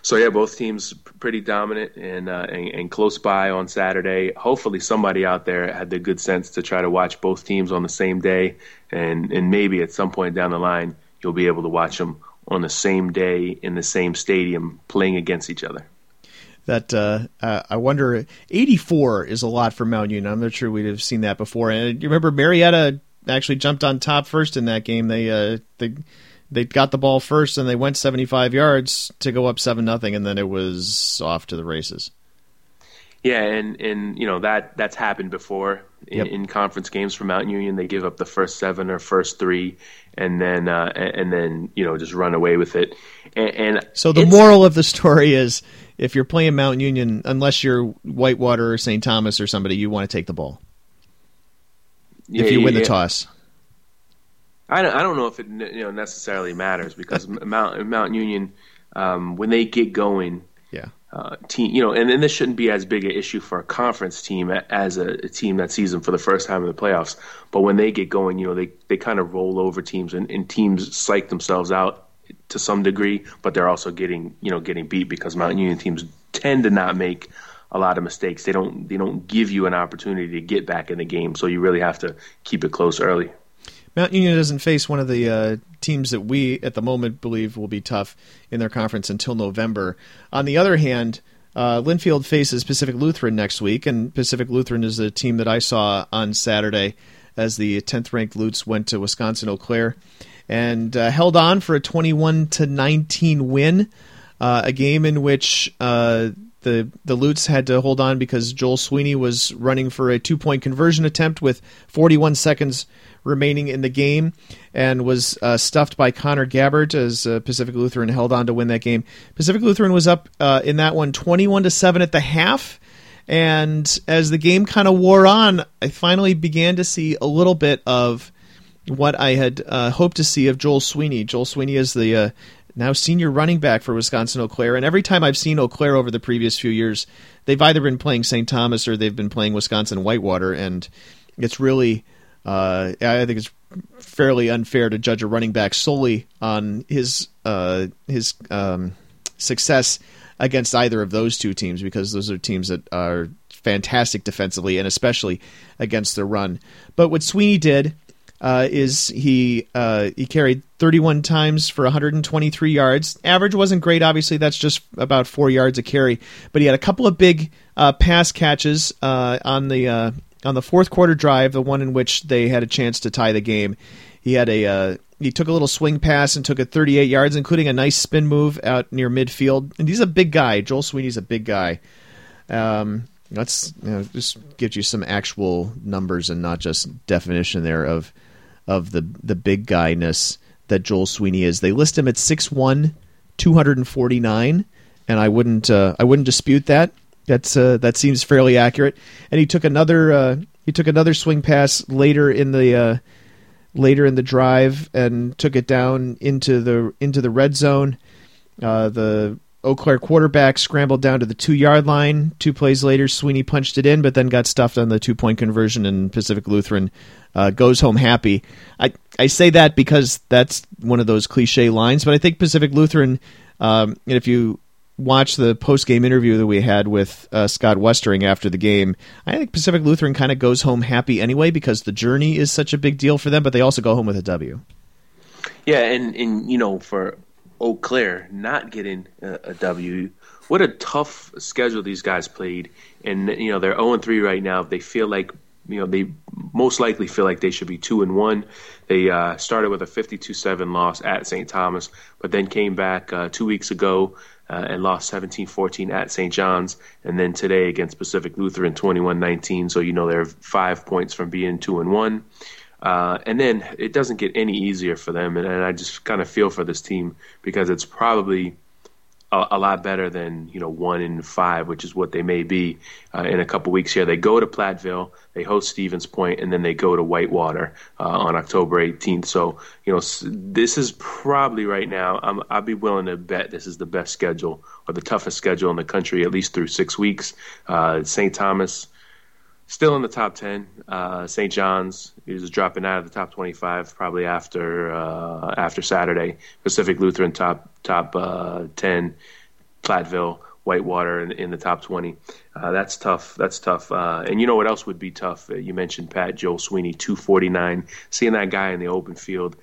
So yeah, both teams pretty dominant and, uh, and, and close by on Saturday. Hopefully, somebody out there had the good sense to try to watch both teams on the same day, and and maybe at some point down the line, you'll be able to watch them on the same day in the same stadium playing against each other that uh, uh, I wonder. 84 is a lot for Mount Union. I'm not sure we'd have seen that before. And you remember Marietta actually jumped on top first in that game. They uh, they they got the ball first and they went 75 yards to go up seven nothing, and then it was off to the races. Yeah, and and you know that that's happened before in, yep. in conference games for Mount Union. They give up the first seven or first three, and then uh, and then you know just run away with it. And, and so the moral of the story is if you're playing Mount Union, unless you're Whitewater or St. Thomas or somebody, you want to take the ball. Yeah, if you win yeah. the toss. I don't, I don't know if it you know necessarily matters because <laughs> Mount Mount Union um, when they get going, uh, team you know, and, and this shouldn't be as big an issue for a conference team as a, a, team that sees them for the first time in the playoffs. But when they get going, you know, they they kind of roll over teams and, and teams psych themselves out to some degree, but they're also getting you know getting beat because Mount Union teams tend to not make a lot of mistakes. They don't they don't give you an opportunity to get back in the game, so you really have to keep it close early. Mount Union doesn't face one of the uh, teams that we at the moment believe will be tough in their conference until November. On the other hand, uh, Linfield faces Pacific Lutheran next week, and Pacific Lutheran is the team that I saw on Saturday as the 10th ranked Lutes went to Wisconsin Eau Claire and uh, held on for a 21 to 19 win. Uh, a game in which uh, the the Lutes had to hold on because Joel Sweeney was running for a two point conversion attempt with 41 seconds remaining in the game and was uh, stuffed by Connor Gabbert as uh, Pacific Lutheran held on to win that game. Pacific Lutheran was up uh, in that one 21 to 7 at the half. And as the game kind of wore on, I finally began to see a little bit of what I had uh, hoped to see of Joel Sweeney. Joel Sweeney is the uh, now senior running back for Wisconsin Eau Claire, and every time I've seen Eau Claire over the previous few years, they've either been playing St. Thomas or they've been playing Wisconsin Whitewater, and it's really uh, I think it's fairly unfair to judge a running back solely on his uh, his um, success against either of those two teams because those are teams that are fantastic defensively and especially against the run. But what Sweeney did uh, is he uh, he carried 31 times for 123 yards. Average wasn't great, obviously. That's just about four yards a carry. But he had a couple of big uh, pass catches uh, on the uh, on the fourth quarter drive, the one in which they had a chance to tie the game. He had a uh, he took a little swing pass and took it 38 yards, including a nice spin move out near midfield. And he's a big guy. Joel Sweeney's a big guy. Um, let's you know, just give you some actual numbers and not just definition there of of the the big guyness that Joel Sweeney is. They list him at 6'1", 249, and I wouldn't uh, I wouldn't dispute that. That's uh, that seems fairly accurate. And he took another uh, he took another swing pass later in the uh, later in the drive and took it down into the into the red zone. Uh, the Eau Claire quarterback scrambled down to the two yard line. Two plays later, Sweeney punched it in, but then got stuffed on the two point conversion, and Pacific Lutheran uh, goes home happy. I, I say that because that's one of those cliche lines, but I think Pacific Lutheran, um, and if you watch the post game interview that we had with uh, Scott Westering after the game, I think Pacific Lutheran kind of goes home happy anyway because the journey is such a big deal for them, but they also go home with a W. Yeah, and, and you know, for Eau Claire not getting a, a W, what a tough schedule these guys played. And, you know, they're 0 3 right now. They feel like you know they most likely feel like they should be two and one. They uh, started with a 52-7 loss at St. Thomas, but then came back uh, two weeks ago uh, and lost 17-14 at St. John's, and then today against Pacific Lutheran 21-19. So you know they're five points from being two and one. Uh, and then it doesn't get any easier for them, and, and I just kind of feel for this team because it's probably a, a, lot better than you know one in five, which is what they may be uh, in a couple weeks here. They go to Platteville, they host Stevens Point, and then they go to Whitewater uh, on October 18th. So you know this is probably right now. I'm, I'd be willing to bet this is the best schedule or the toughest schedule in the country, at least through six weeks. Uh, St. Thomas still in the top 10. Uh, St. John's is dropping out of the top 25 probably after uh, after Saturday. Pacific Lutheran top top uh, 10. Platteville, Whitewater in, in the top 20. Uh, that's tough. That's tough. Uh, and you know what else would be tough? Uh, you mentioned Pat Joel Sweeney, 249. Seeing that guy in the open field,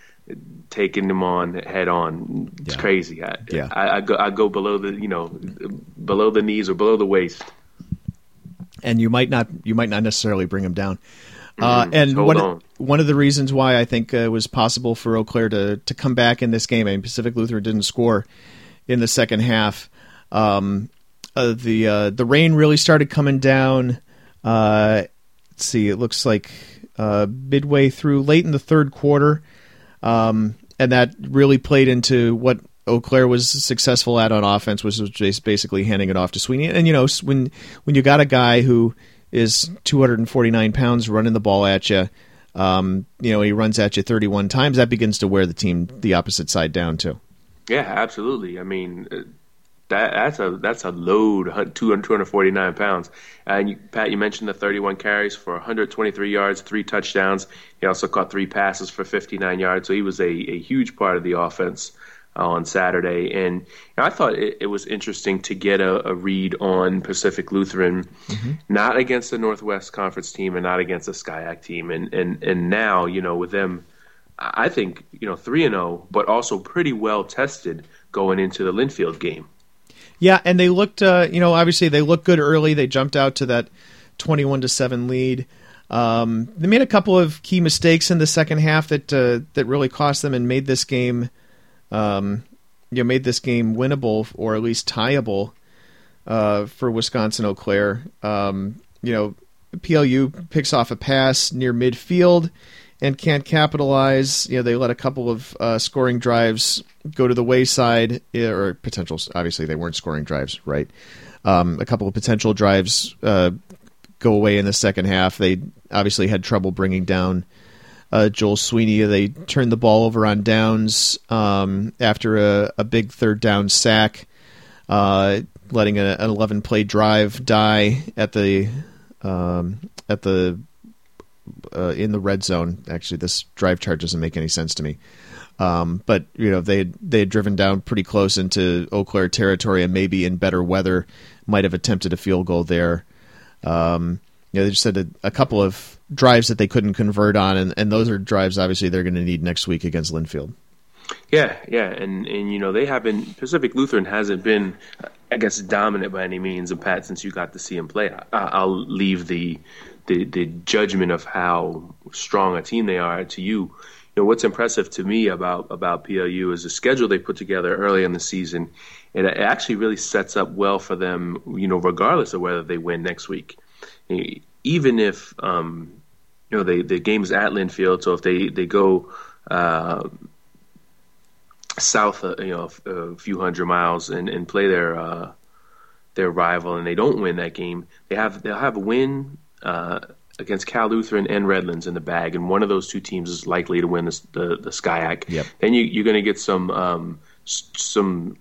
taking him on head on, it's yeah. crazy. I, yeah. I, I, go, I go below the you know below the knees or below the waist and you might not you might not necessarily bring him down. Uh, mm-hmm. and one on. one of the reasons why I think uh, it was possible for Eau Claire to to come back in this game, I mean Pacific Lutheran didn't score in the second half. Um, uh, the uh, the rain really started coming down. Uh, let's see, it looks like uh, midway through, late in the third quarter, um, and that really played into what Eau Claire was successful at on offense was just basically handing it off to Sweeney. And you know, when when you got a guy who is 249 pounds running the ball at you, um, you know, he runs at you 31 times. That begins to wear the team the opposite side down too. Yeah, absolutely. I mean, uh, that that's a that's a load. 249 pounds. And you, Pat, you mentioned the 31 carries for 123 yards, three touchdowns. He also caught three passes for 59 yards. So he was a, a huge part of the offense on Saturday. And I thought it, it, was interesting to get a, a read on Pacific Lutheran, mm-hmm. not against the Northwest Conference team and not against the SCIAC team. And, and, and now, you know, with them, I think, you know, 3 and 0, but also pretty well tested going into the Linfield game. Yeah, and they looked, uh, you know, obviously they looked good early. They jumped out to that 21 to 7 lead. Um, they made a couple of key mistakes in the second half that uh, that really cost them and made this game um, you know, made this game winnable or at least tieable uh, for Wisconsin Eau Claire. Um, you know, PLU picks off a pass near midfield and can't capitalize. You know, they let a couple of uh, scoring drives go to the wayside, eh, or potential. Obviously, they weren't scoring drives, right? Um, a couple of potential drives uh, go away in the second half. They obviously had trouble bringing down uh, Joel Sweeney. They turned the ball over on downs um, after a, a, big third down sack, uh, letting a, an 11 play drive die at the um, at the uh, in the red zone. Actually, this drive chart doesn't make any sense to me. Um, but you know they had, they had driven down pretty close into Eau Claire territory, and maybe in better weather might have attempted a field goal there. Um, you know, they just had a, a, couple of drives that they couldn't convert on, and, and those are drives obviously they're going to need next week against Linfield. Yeah, yeah, and and you know they haven't Pacific Lutheran hasn't been, I guess, dominant by any means. And Pat, since you got to see him play, I, will leave the, the the judgment of how strong a team they are to you. You know what's impressive to me about about PLU is the schedule they put together early in the season. It actually really sets up well for them. You know, regardless of whether they win next week, even if um, you know they the game's at Linfield, so if they they go. Uh, south, uh, you know, a few hundred miles and, and play their uh, their rival, and they don't win that game, they have they'll have a win uh, against Cal Lutheran and Redlands in the bag, and one of those two teams is likely to win the the, the SCIAC. Yep. Then you, you're going to get some um, some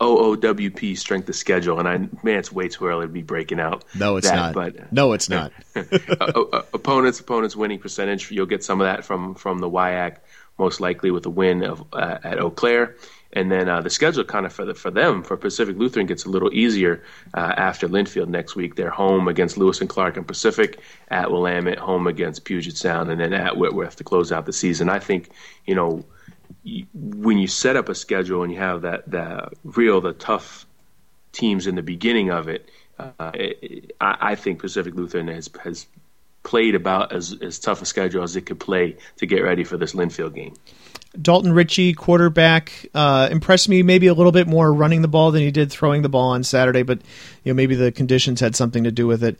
OOWP strength of schedule, and I man, it's way too early to be breaking out. No, it's that, not. But no, it's not. <laughs> opponents, opponents winning percentage. You'll get some of that from from the WIAC most likely with a win of, uh, at Eau Claire. And then uh, the schedule kind of for the, for them for Pacific Lutheran gets a little easier uh, after Linfield next week. They're home against Lewis and Clark and Pacific, at Willamette, home against Puget Sound, and then at Whitworth to close out the season. I think you know when you set up a schedule and you have that the real the tough teams in the beginning of it, uh, it I, I think Pacific Lutheran has has played about as, as tough a schedule as it could play to get ready for this Linfield game. Dalton Ritchie, quarterback, uh, impressed me maybe a little bit more running the ball than he did throwing the ball on Saturday, but you know maybe the conditions had something to do with it.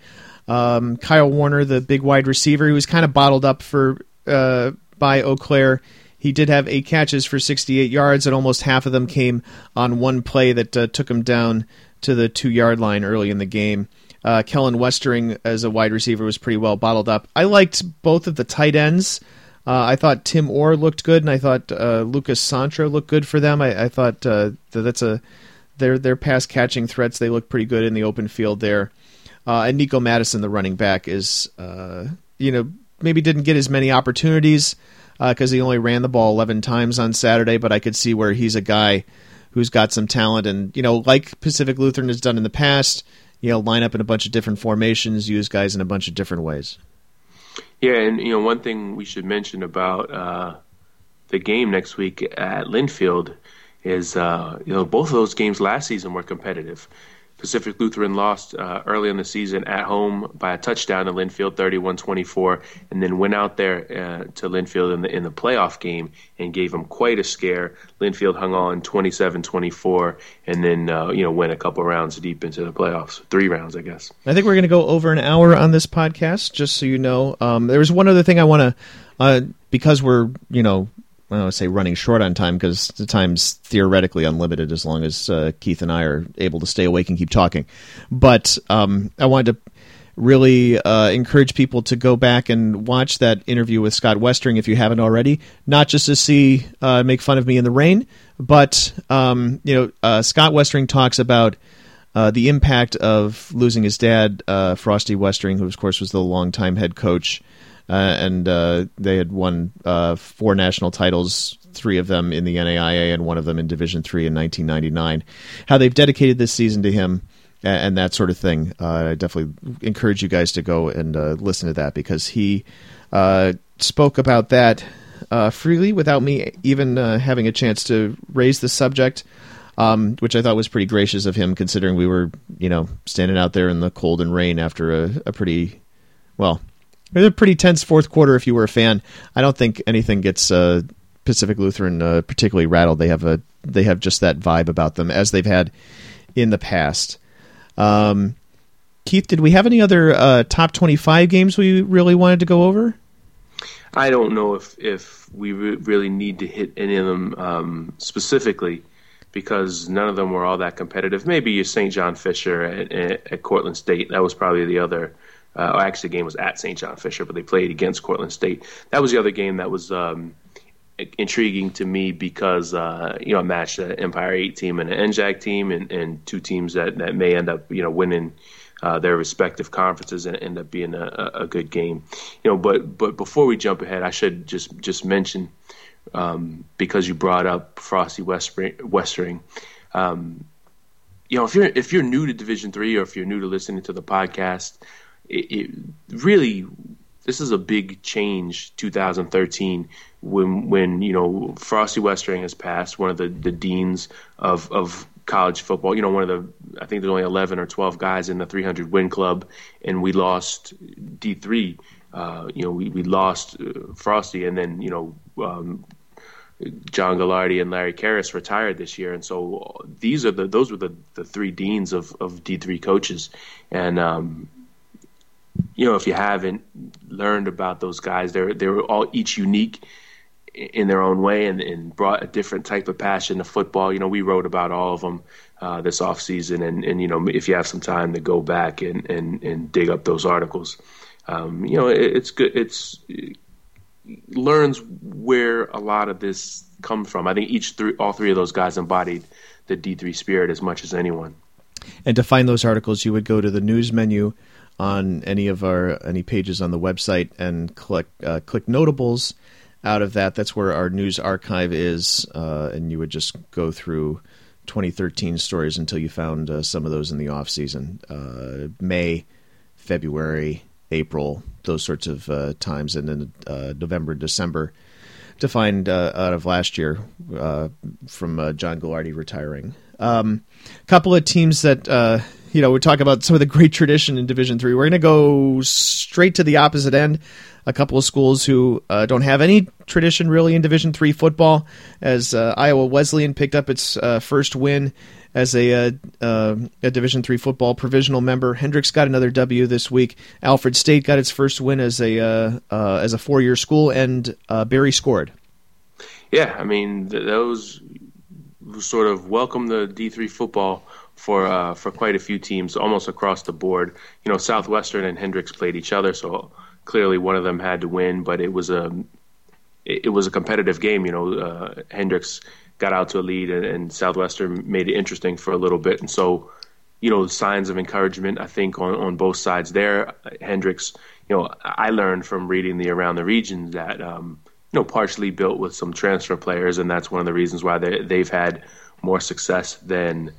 Um, Kyle Warner, the big wide receiver, he was kind of bottled up for uh, by Eau Claire. He did have eight catches for 68 yards, and almost half of them came on one play that uh, took him down to the two yard line early in the game. Uh, Kellen Westering as a wide receiver was pretty well bottled up. I liked both of the tight ends. Uh, I thought Tim Orr looked good, and I thought uh, Lucas Sancho looked good for them. I, I thought uh, that that's a their their pass catching threats. They look pretty good in the open field there. Uh, and Nico Madison, the running back, is uh, you know maybe didn't get as many opportunities because he only ran the ball 11 times on Saturday. But I could see where he's a guy who's got some talent, and you know, like Pacific Lutheran has done in the past, you know line up in a bunch of different formations, use guys in a bunch of different ways. Yeah, and you know one thing we should mention about uh, the game next week at Linfield is uh, you know both of those games last season were competitive. Pacific Lutheran lost uh, early in the season at home by a touchdown to Linfield, 31-24, and then went out there uh, to Linfield in the in the playoff game and gave them quite a scare. Linfield hung on 27-24, and then uh, you know went a couple rounds deep into the playoffs, three rounds, I guess. I think we're going to go over an hour on this podcast, just so you know. Um, there was one other thing I want to, uh, because we're you know I don't say running short on time because the time's theoretically unlimited as long as uh, Keith and I are able to stay awake and keep talking. But um, I wanted to really uh, encourage people to go back and watch that interview with Scott Westering if you haven't already, not just to see uh, make fun of me in the rain, but um, you know uh, Scott Westering talks about. Uh, the impact of losing his dad, uh, Frosty Westering, who of course was the longtime head coach and uh, they had won uh, four national titles, three of them in the NAIA and one of them in Division Three in 1999. How they've dedicated this season to him and, and that sort of thing. I definitely encourage you guys to go and listen to that because he spoke about that uh, freely without me even uh, having a chance to raise the subject, um, which I thought was pretty gracious of him, considering we were, you know, standing out there in the cold and rain after a, a pretty, well, it was a pretty tense fourth quarter if you were a fan. I don't think anything gets uh, Pacific Lutheran uh, particularly rattled. They have a they have just that vibe about them as they've had in the past. Um, Keith, did we have any other uh, top twenty-five games we really wanted to go over? I don't know if if we re- really need to hit any of them um, specifically because none of them were all that competitive. Maybe you St. John Fisher at, at Cortland State. That was probably the other uh, actually, the game was at St. John Fisher, but they played against Cortland State. That was the other game that was um, intriguing to me because uh, you know, matched an Empire Eight team and an NJAC team, and, and two teams that, that may end up you know winning uh, their respective conferences and end up being a, a, good game. You know, but but before we jump ahead, I should just just mention um, because you brought up Frosty Westering. Um, you know, if you're if you're new to Division Three or if you're new to listening to the podcast, it, it really this is a big change 2013 when when you know Frosty Westering has passed one of the, the deans of of college football you know one of the I think there's only 11 or 12 guys in the 300 win club and we lost D3 uh, you know we, we lost uh, Frosty and then you know um, John Gagliardi and Larry Kehres retired this year, and so these are the those were the, the three deans of, of D three coaches, and um, you know, if you haven't learned about those guys, they're they were all each unique in their own way and, and brought a different type of passion to football. You know, we wrote about all of them uh, this off season, and, and you know, if you have some time to go back and, and, and dig up those articles, um, you know, it, it's good. It's it learns where a lot of this comes from. I think each three, all three of those guys embodied the D three spirit as much as anyone. And to find those articles, you would go to the news menu on any of our any pages on the website and click uh, click notables out of that. That's where our news archive is, uh, and you would just go through 2013 stories until you found uh, some of those in the off season, uh, May, February, April, those sorts of uh, times, and then uh, November, December. To find out of last year from John Gagliardi retiring. A um, couple of teams that you know, we talk about some of the great tradition in Division Three. We're going to go straight to the opposite end. A couple of schools who uh, don't have any tradition really in Division Three football, as uh, Iowa Wesleyan picked up its uh, first win as a, uh, uh, a Division Three football provisional member. Hendrix got another W this week. Alfred State got its first win as a uh, as a four year school, and Berry scored. Yeah, I mean th- those sort of welcome the D three football for uh, for quite a few teams, almost across the board. You know, Southwestern and Hendrix played each other, so clearly one of them had to win. But it was a it, was a competitive game. You know, uh, Hendrix got out to a lead, and, and, Southwestern made it interesting for a little bit. And so, you know, signs of encouragement I think on on both sides there. Hendrix, you know, I learned from reading the around the region that. Um, you know, partially built with some transfer players, and that's one of the reasons why they, they've had more success than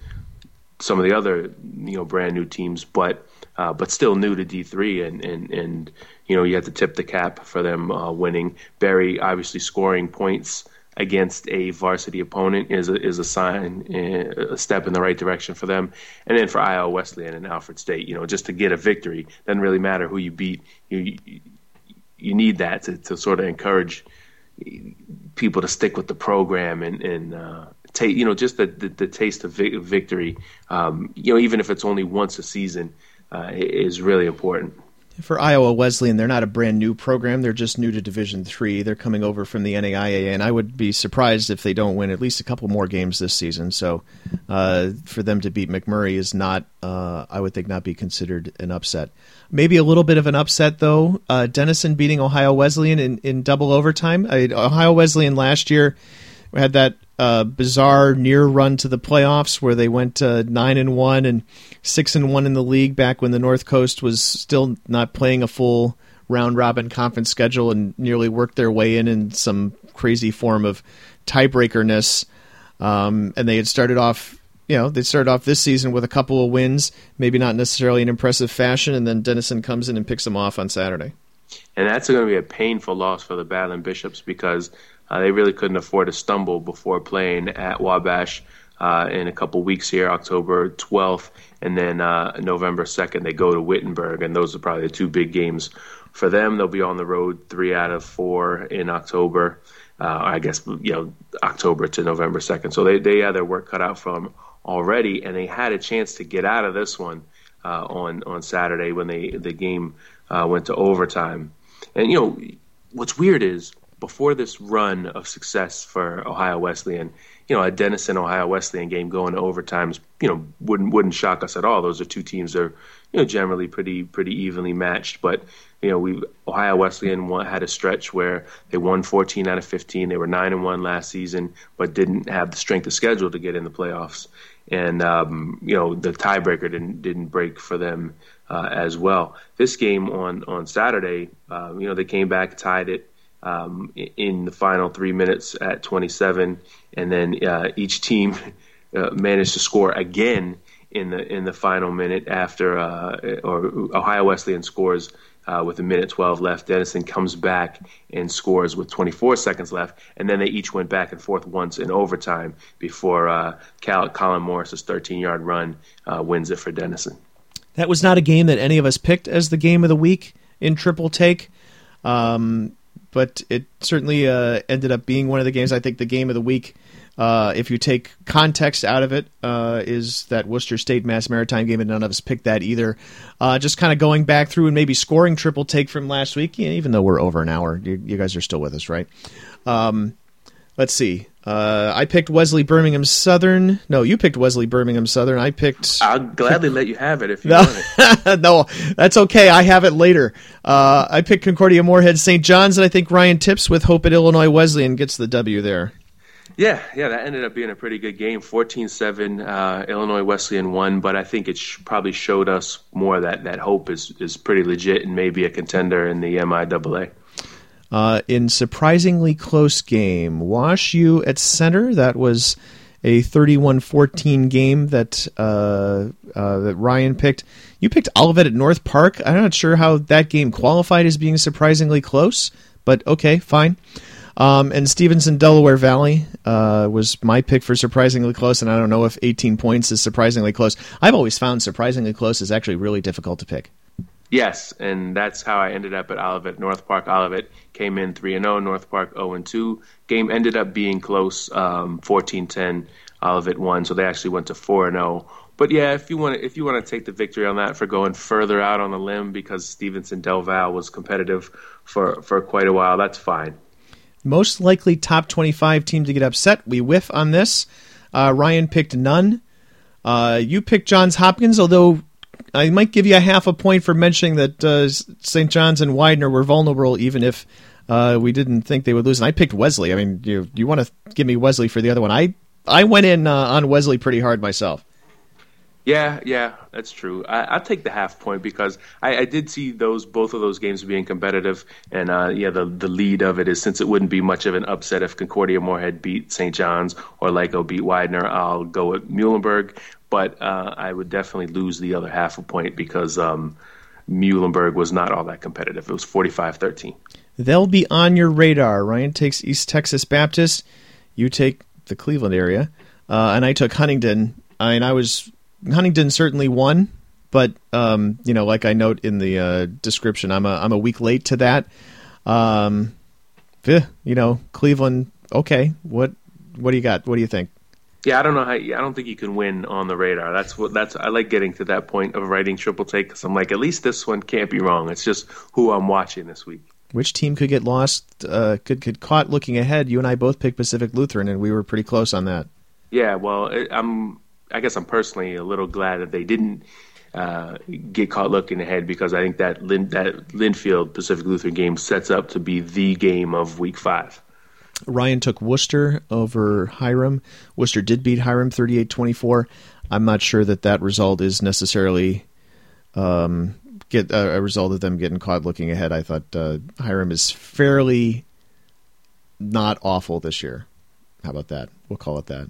some of the other you know brand new teams, but uh, but still new to D three, and, and and you know you have to tip the cap for them uh, winning. Berry obviously scoring points against a varsity opponent is a, is a sign, uh, a step in the right direction for them. And then for Iowa Wesleyan and Alfred State, you know, just to get a victory doesn't really matter who you beat. You you need that to, to sort of encourage people to stick with the program and and uh, take you know just the the, the taste of vi- victory. Um, you know, even if it's only once a season, uh, is really important. For Iowa Wesleyan, they're not a brand new program. They're just new to Division Three. They're coming over from the NAIA, and I would be surprised if they don't win at least a couple more games this season. So, uh, for them to beat McMurry is not, uh, I would think, not be considered an upset. Maybe a little bit of an upset though. Uh, Denison beating Ohio Wesleyan in, in double overtime. I, Ohio Wesleyan last year had that uh, bizarre near run to the playoffs where they went nine and one and six and one in the league back when the North Coast was still not playing a full round robin conference schedule and nearly worked their way in in some crazy form of tiebreakerness. Um, and they had started off, you know, they started off this season with a couple of wins, maybe not necessarily in impressive fashion, and then Denison comes in and picks them off on Saturday. And that's going to be a painful loss for the Battling Bishops because uh, they really couldn't afford to stumble before playing at Wabash uh, in a couple weeks here, October 12th, and then uh, November 2nd they go to Wittenberg, and those are probably the two big games for them. They'll be on the road three out of four in October. Uh, I guess you know October to November 2nd. So they they had their work cut out them already, and they had a chance to get out of this one uh, on on Saturday when they the game uh, went to overtime. And you know what's weird is before this run of success for Ohio Wesleyan, you know a Denison Ohio Wesleyan game going to overtimes, you know, wouldn't wouldn't shock us at all. Those are two teams that are you know generally pretty pretty evenly matched, but you know, we Ohio Wesleyan had a stretch where they won 14 out of 15. They were nine and one last season, but didn't have the strength of schedule to get in the playoffs. And um, you know, the tiebreaker didn't didn't break for them uh, as well. This game on on Saturday, uh, you know, they came back, tied it um, in the final three minutes at 27, and then uh, each team <laughs> uh, managed to score again in the in the final minute after uh, or Ohio Wesleyan scores uh, with a minute 12 left. Denison comes back and scores with 24 seconds left, and then they each went back and forth once in overtime before uh, Cal- Colin Morris's 13-yard run uh, wins it for Denison. That was not a game that any of us picked as the game of the week in triple take. Um, but it certainly uh, ended up being one of the games. I think the game of the week uh, if you take context out of it, uh, is that Worcester State Mass Maritime game, and none of us picked that either. Uh, just kind of going back through and maybe scoring triple take from last week, even though we're over an hour. You, you guys are still with us, right? Um, let's see. Uh, I picked Wesley Birmingham Southern. No, you picked Wesley Birmingham Southern. I picked. I'll gladly let you have it if you no, want it. <laughs> no, that's okay. I have it later. Uh, I picked Concordia Moorhead St. John's, and I think Ryan Tipps with Hope at Illinois Wesleyan gets the W there. Yeah, yeah, that ended up being a pretty good game. 14-7, uh, Illinois Wesleyan won, but I think it sh- probably showed us more that that Hope is is pretty legit and maybe a contender in the MIAA. Uh, in surprisingly close game, Wash U at Centre. That was a 31-14 game that uh, uh, that Ryan picked. You picked Olivet at North Park. I'm not sure how that game qualified as being surprisingly close, but okay, fine. Um, and Stevenson Delaware Valley uh, was my pick for surprisingly close, and I don't know if 18 points is surprisingly close. I've always found surprisingly close is actually really difficult to pick. Yes, and that's how I ended up at Olivet. North Park Olivet came in 3 and 0, North Park 0 and 2. Game ended up being close, um, 14-10. Olivet won, so they actually went to 4 and 0. But yeah, if you want to, if you want to take the victory on that for going further out on the limb because Stevenson Del Val was competitive for for quite a while, that's fine most likely top 25 team to get upset. We whiff on this. Uh, Ryan picked none. Uh, you picked Johns Hopkins, although I might give you a half a point for mentioning that uh, St. John's and Widener were vulnerable, even if uh, we didn't think they would lose. And I picked Wesley. I mean, you you want to give me Wesley for the other one? I I went in uh, on Wesley pretty hard myself. Yeah, yeah, that's true. I, will take the half point because I, I, did see those both of those games being competitive, and uh, yeah, the the lead of it is since it wouldn't be much of an upset if Concordia Moorhead beat St. John's or Lyco beat Widener. I'll go with Muhlenberg, but uh, I would definitely lose the other half a point because um, Muhlenberg was not all that competitive. It was 45-13. They'll be on your radar. Ryan takes East Texas Baptist. You take the Cleveland area, uh, and I took Huntingdon. I mean, I was Huntingdon certainly won, but um, you know, like I note in the uh, description, I'm a I'm a week late to that. Um, you know, Cleveland. Okay, what what do you got? What do you think? Yeah, I don't know how. I don't think you can win on the radar. That's what. That's. I like getting to that point of writing triple take because I'm like, at least this one can't be wrong. It's just who I'm watching this week. Which team could get lost? Uh, could get caught looking ahead? You and I both picked Pacific Lutheran, and we were pretty close on that. Yeah, well, I'm I guess I'm personally a little glad that they didn't uh, get caught looking ahead because I think that Lin- that Linfield Pacific Lutheran game sets up to be the game of Week Five. Ryan took Wooster over Hiram. Wooster did beat Hiram 38-24. I'm not sure that that result is necessarily um, get a result of them getting caught looking ahead. I thought uh, Hiram is fairly not awful this year. How about that? We'll call it that.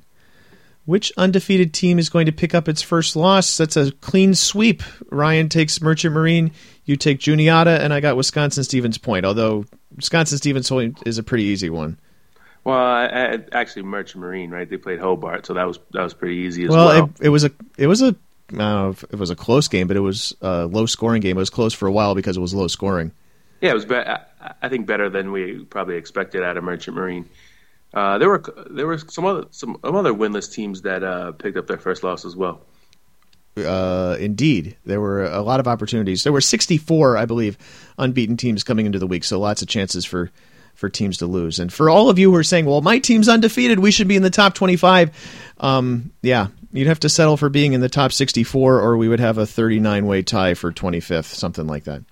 Which undefeated team is going to pick up its first loss? That's a clean sweep. Ryan takes Merchant Marine, you take Juniata, and I got Wisconsin Stevens Point. Although Wisconsin Stevens Point is a pretty easy one. Well, I, I, actually, Merchant Marine, right? They played Hobart, so that was that was pretty easy as well. Well, it, it was a it was a I don't know if it was a close game, but it was a low scoring game. It was close for a while because it was low scoring. Yeah, it was. Be- I think better than we probably expected out of Merchant Marine. Uh, there were there were some other some other winless teams that uh, picked up their first loss as well. Uh, indeed, there were a lot of opportunities. There were 64, I believe, unbeaten teams coming into the week, so lots of chances for for teams to lose. And for all of you who are saying, "Well, my team's undefeated, we should be in the top 25," um, yeah, you'd have to settle for being in the top 64, or we would have a 39-way tie for 25th, something like that.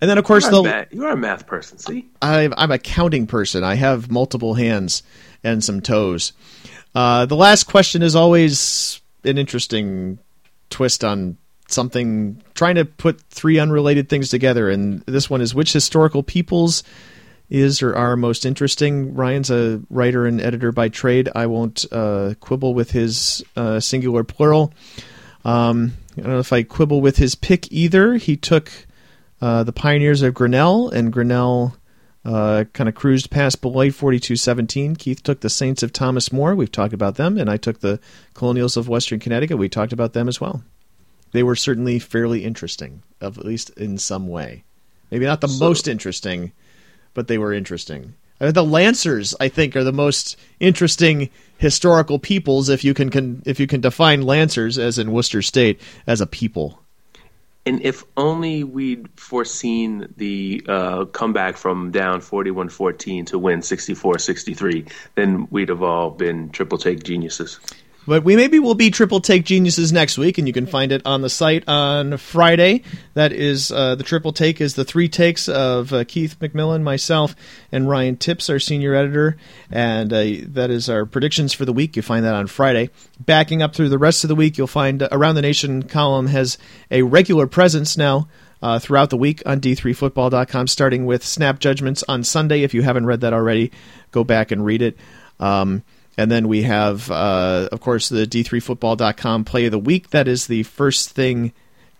And then, of course, you the you are a math person. See, I, I'm a counting person. I have multiple hands and some toes. Uh, the last question is always an interesting twist on something, trying to put three unrelated things together. And this one is which historical peoples is or are most interesting. Ryan's a writer and editor by trade. I won't uh, quibble with his uh, singular plural. Um, I don't know if I quibble with his pick either. He took uh, the Pioneers of Grinnell, and Grinnell uh, kind of cruised past Beloit 42-17. Keith took the Saints of Thomas More. We've talked about them, and I took the Colonials of Western Connecticut. We talked about them as well. They were certainly fairly interesting, at least in some way. Maybe not the so, most interesting, but they were interesting. Uh, the Lancers, I think, are the most interesting historical peoples if you can, can if you can define Lancers as in Worcester State as a people. And if only we'd foreseen the uh, comeback from down 41 14 to win 64 63, then we'd have all been triple take geniuses. But we maybe will be triple take geniuses next week, and you can find it on the site on Friday. That is uh, the triple take is the three takes of uh, Keith McMillan, myself, and Ryan Tipps, our senior editor, and uh, that is our predictions for the week. You find that on Friday. Backing up through the rest of the week, you'll find uh, Around the Nation column has a regular presence now. Uh, throughout the week on d3football.com, starting with snap judgments on Sunday. If you haven't read that already, go back and read it. Um, and then we have, uh, of course, the D3Football.com play of the week. That is the first thing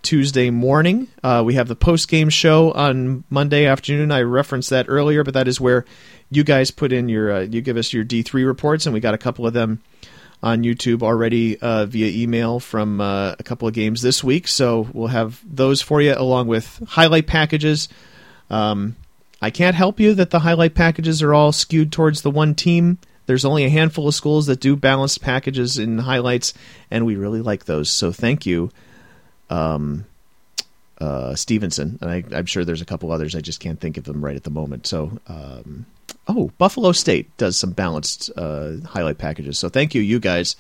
Tuesday morning. Uh, we have the post game show on Monday afternoon. I referenced that earlier, but that is where you guys put in your, uh, you give us your D3 reports, and we got a couple of them on YouTube already uh, via email from uh, a couple of games this week. So we'll have those for you along with highlight packages. Um, I can't help you that the highlight packages are all skewed towards the one team there's only a handful of schools that do balanced packages and highlights, and we really like those. So thank you, um, uh, Stevenson. And I, am sure there's a couple others. I just can't think of them right at the moment. So, um, oh, Buffalo State does some balanced uh, highlight packages. So thank you, you guys,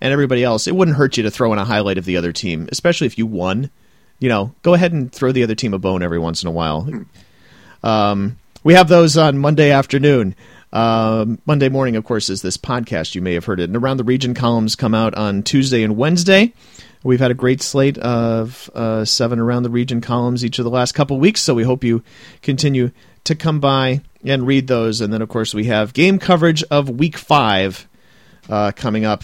and everybody else. It wouldn't hurt you to throw in a highlight of the other team, especially if you won. You know, go ahead and throw the other team a bone every once in a while. Um, we have those on Monday afternoon. Um, Monday morning, of course, is this podcast. You may have heard it. And Around the Region columns come out on Tuesday and Wednesday. We've had a great slate of uh, seven Around the Region columns each of the last couple weeks, so we hope you continue to come by and read those. And then, of course, we have game coverage of Week 5 uh, coming up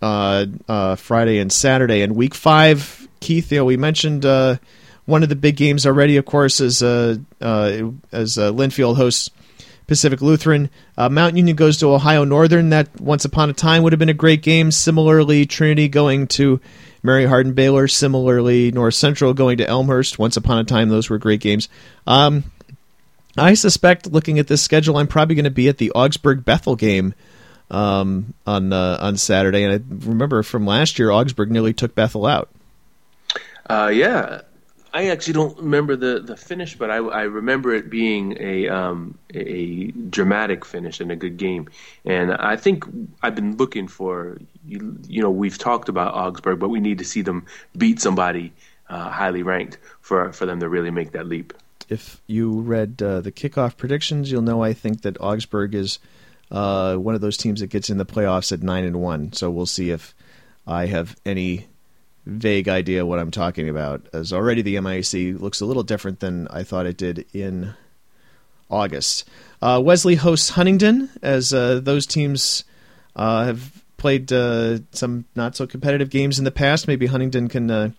uh, uh Friday and Saturday. And Week 5, Keith, you know, we mentioned uh, one of the big games already, of course, uh, as Linfield hosts Pacific Lutheran. Uh, Mount Union goes to Ohio Northern. That once upon a time would have been a great game. Similarly, Trinity going to Mary Hardin Baylor. Similarly, North Central going to Elmhurst. Once upon a time, those were great games. Um, I suspect, looking at this schedule, I'm probably going to be at the Augsburg Bethel game um, on uh, on Saturday. And I remember from last year, Augsburg nearly took Bethel out. Uh, yeah, I actually don't remember the, the finish, but I, I remember it being a um, a dramatic finish and a good game. And I think I've been looking for you. You know, we've talked about Augsburg, but we need to see them beat somebody uh, highly ranked for for them to really make that leap. If you read uh, the kickoff predictions, you'll know I think that Augsburg is uh, one of those teams that gets in the playoffs at nine and one. So we'll see if I have any vague idea what I'm talking about, as already the MIC looks a little different than I thought it did in August. Uh, Wesley hosts Huntingdon, as uh, those teams uh, have played uh, some not so competitive games in the past. Maybe Huntingdon can uh,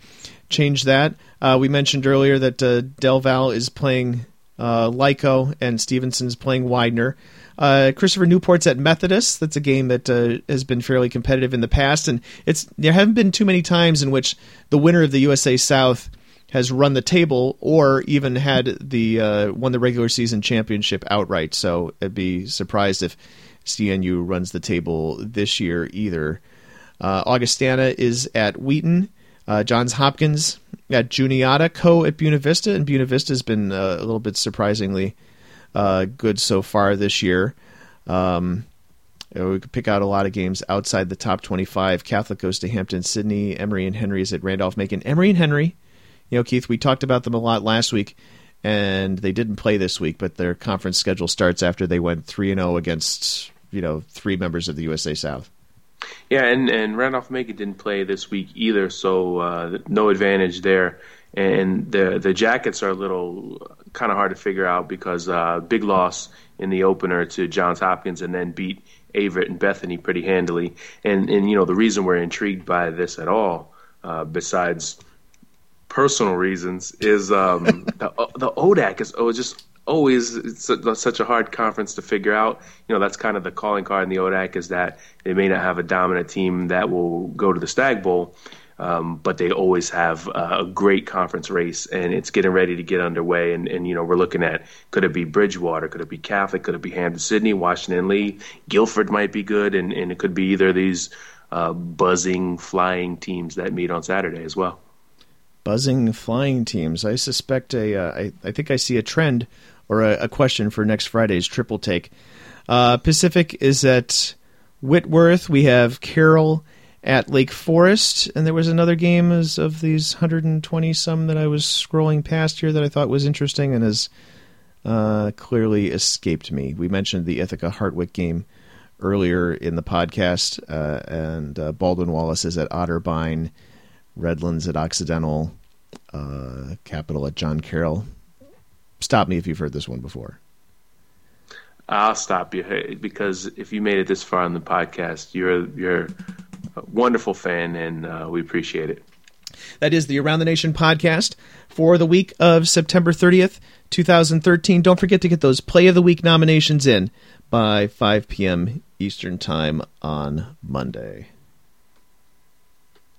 change that. Uh, we mentioned earlier that Del Val is playing Lyco and Stevenson's playing Widener. Uh, Christopher Newport's at Methodist. That's a game that uh, has been fairly competitive in the past, and it's there haven't been too many times in which the winner of the USA South has run the table or even had the uh, won the regular season championship outright. So I'd be surprised if CNU runs the table this year either. Uh, Augustana is at Wheaton. Uh, Johns Hopkins at Juniata, Coe at Buena Vista, and Buena Vista has been uh, a little bit surprisingly uh, good so far this year. Um, we could pick out a lot of games outside the top 25. Catholic goes to Hampden Sydney. Emory and Henry is at Randolph Macon. Emory and Henry, you know, Keith, we talked about them a lot last week, and they didn't play this week, but their conference schedule starts after they went 3 and 0 against, you know, three members of the USA South. Yeah, and, and Randolph Macon didn't play this week either, so uh, no advantage there. And the the Jackets are a little kind of hard to figure out because uh, big loss in the opener to Johns Hopkins, and then beat Averett and Bethany pretty handily. And and you know the reason we're intrigued by this at all, uh, besides personal reasons, is um, <laughs> the the ODAC is oh, just always it's such a hard conference to figure out. You know, that's kind of the calling card in the ODAC is that they may not have a dominant team that will go to the Stagg Bowl, um, but they always have a great conference race, and it's getting ready to get underway. And, and, you know, we're looking at could it be Bridgewater, could it be Catholic, could it be Hampden Sydney, Washington Lee, Guilford might be good, and, and it could be either of these uh, buzzing, flying teams that meet on Saturday as well. Buzzing, flying teams. I suspect a. Uh, I, I think I see a trend or a, a question for next Friday's triple take. Uh, Pacific is at Whitworth. We have Carroll at Lake Forest, and there was another game as of these 120 some that I was scrolling past here that I thought was interesting and has uh, clearly escaped me. We mentioned the Ithaca Hartwick game earlier in the podcast, uh, and uh, Baldwin Wallace is at Otterbein, Redlands at Occidental, uh, Capital at John Carroll stop me if you've heard this one before. I'll stop you because if you made it this far on the podcast, you're you're wonderful fan, and uh, we appreciate it. That is the Around the Nation podcast for the week of September 30th, 2013. Don't forget to get those Play of the Week nominations in by 5 p.m. Eastern Time on Monday.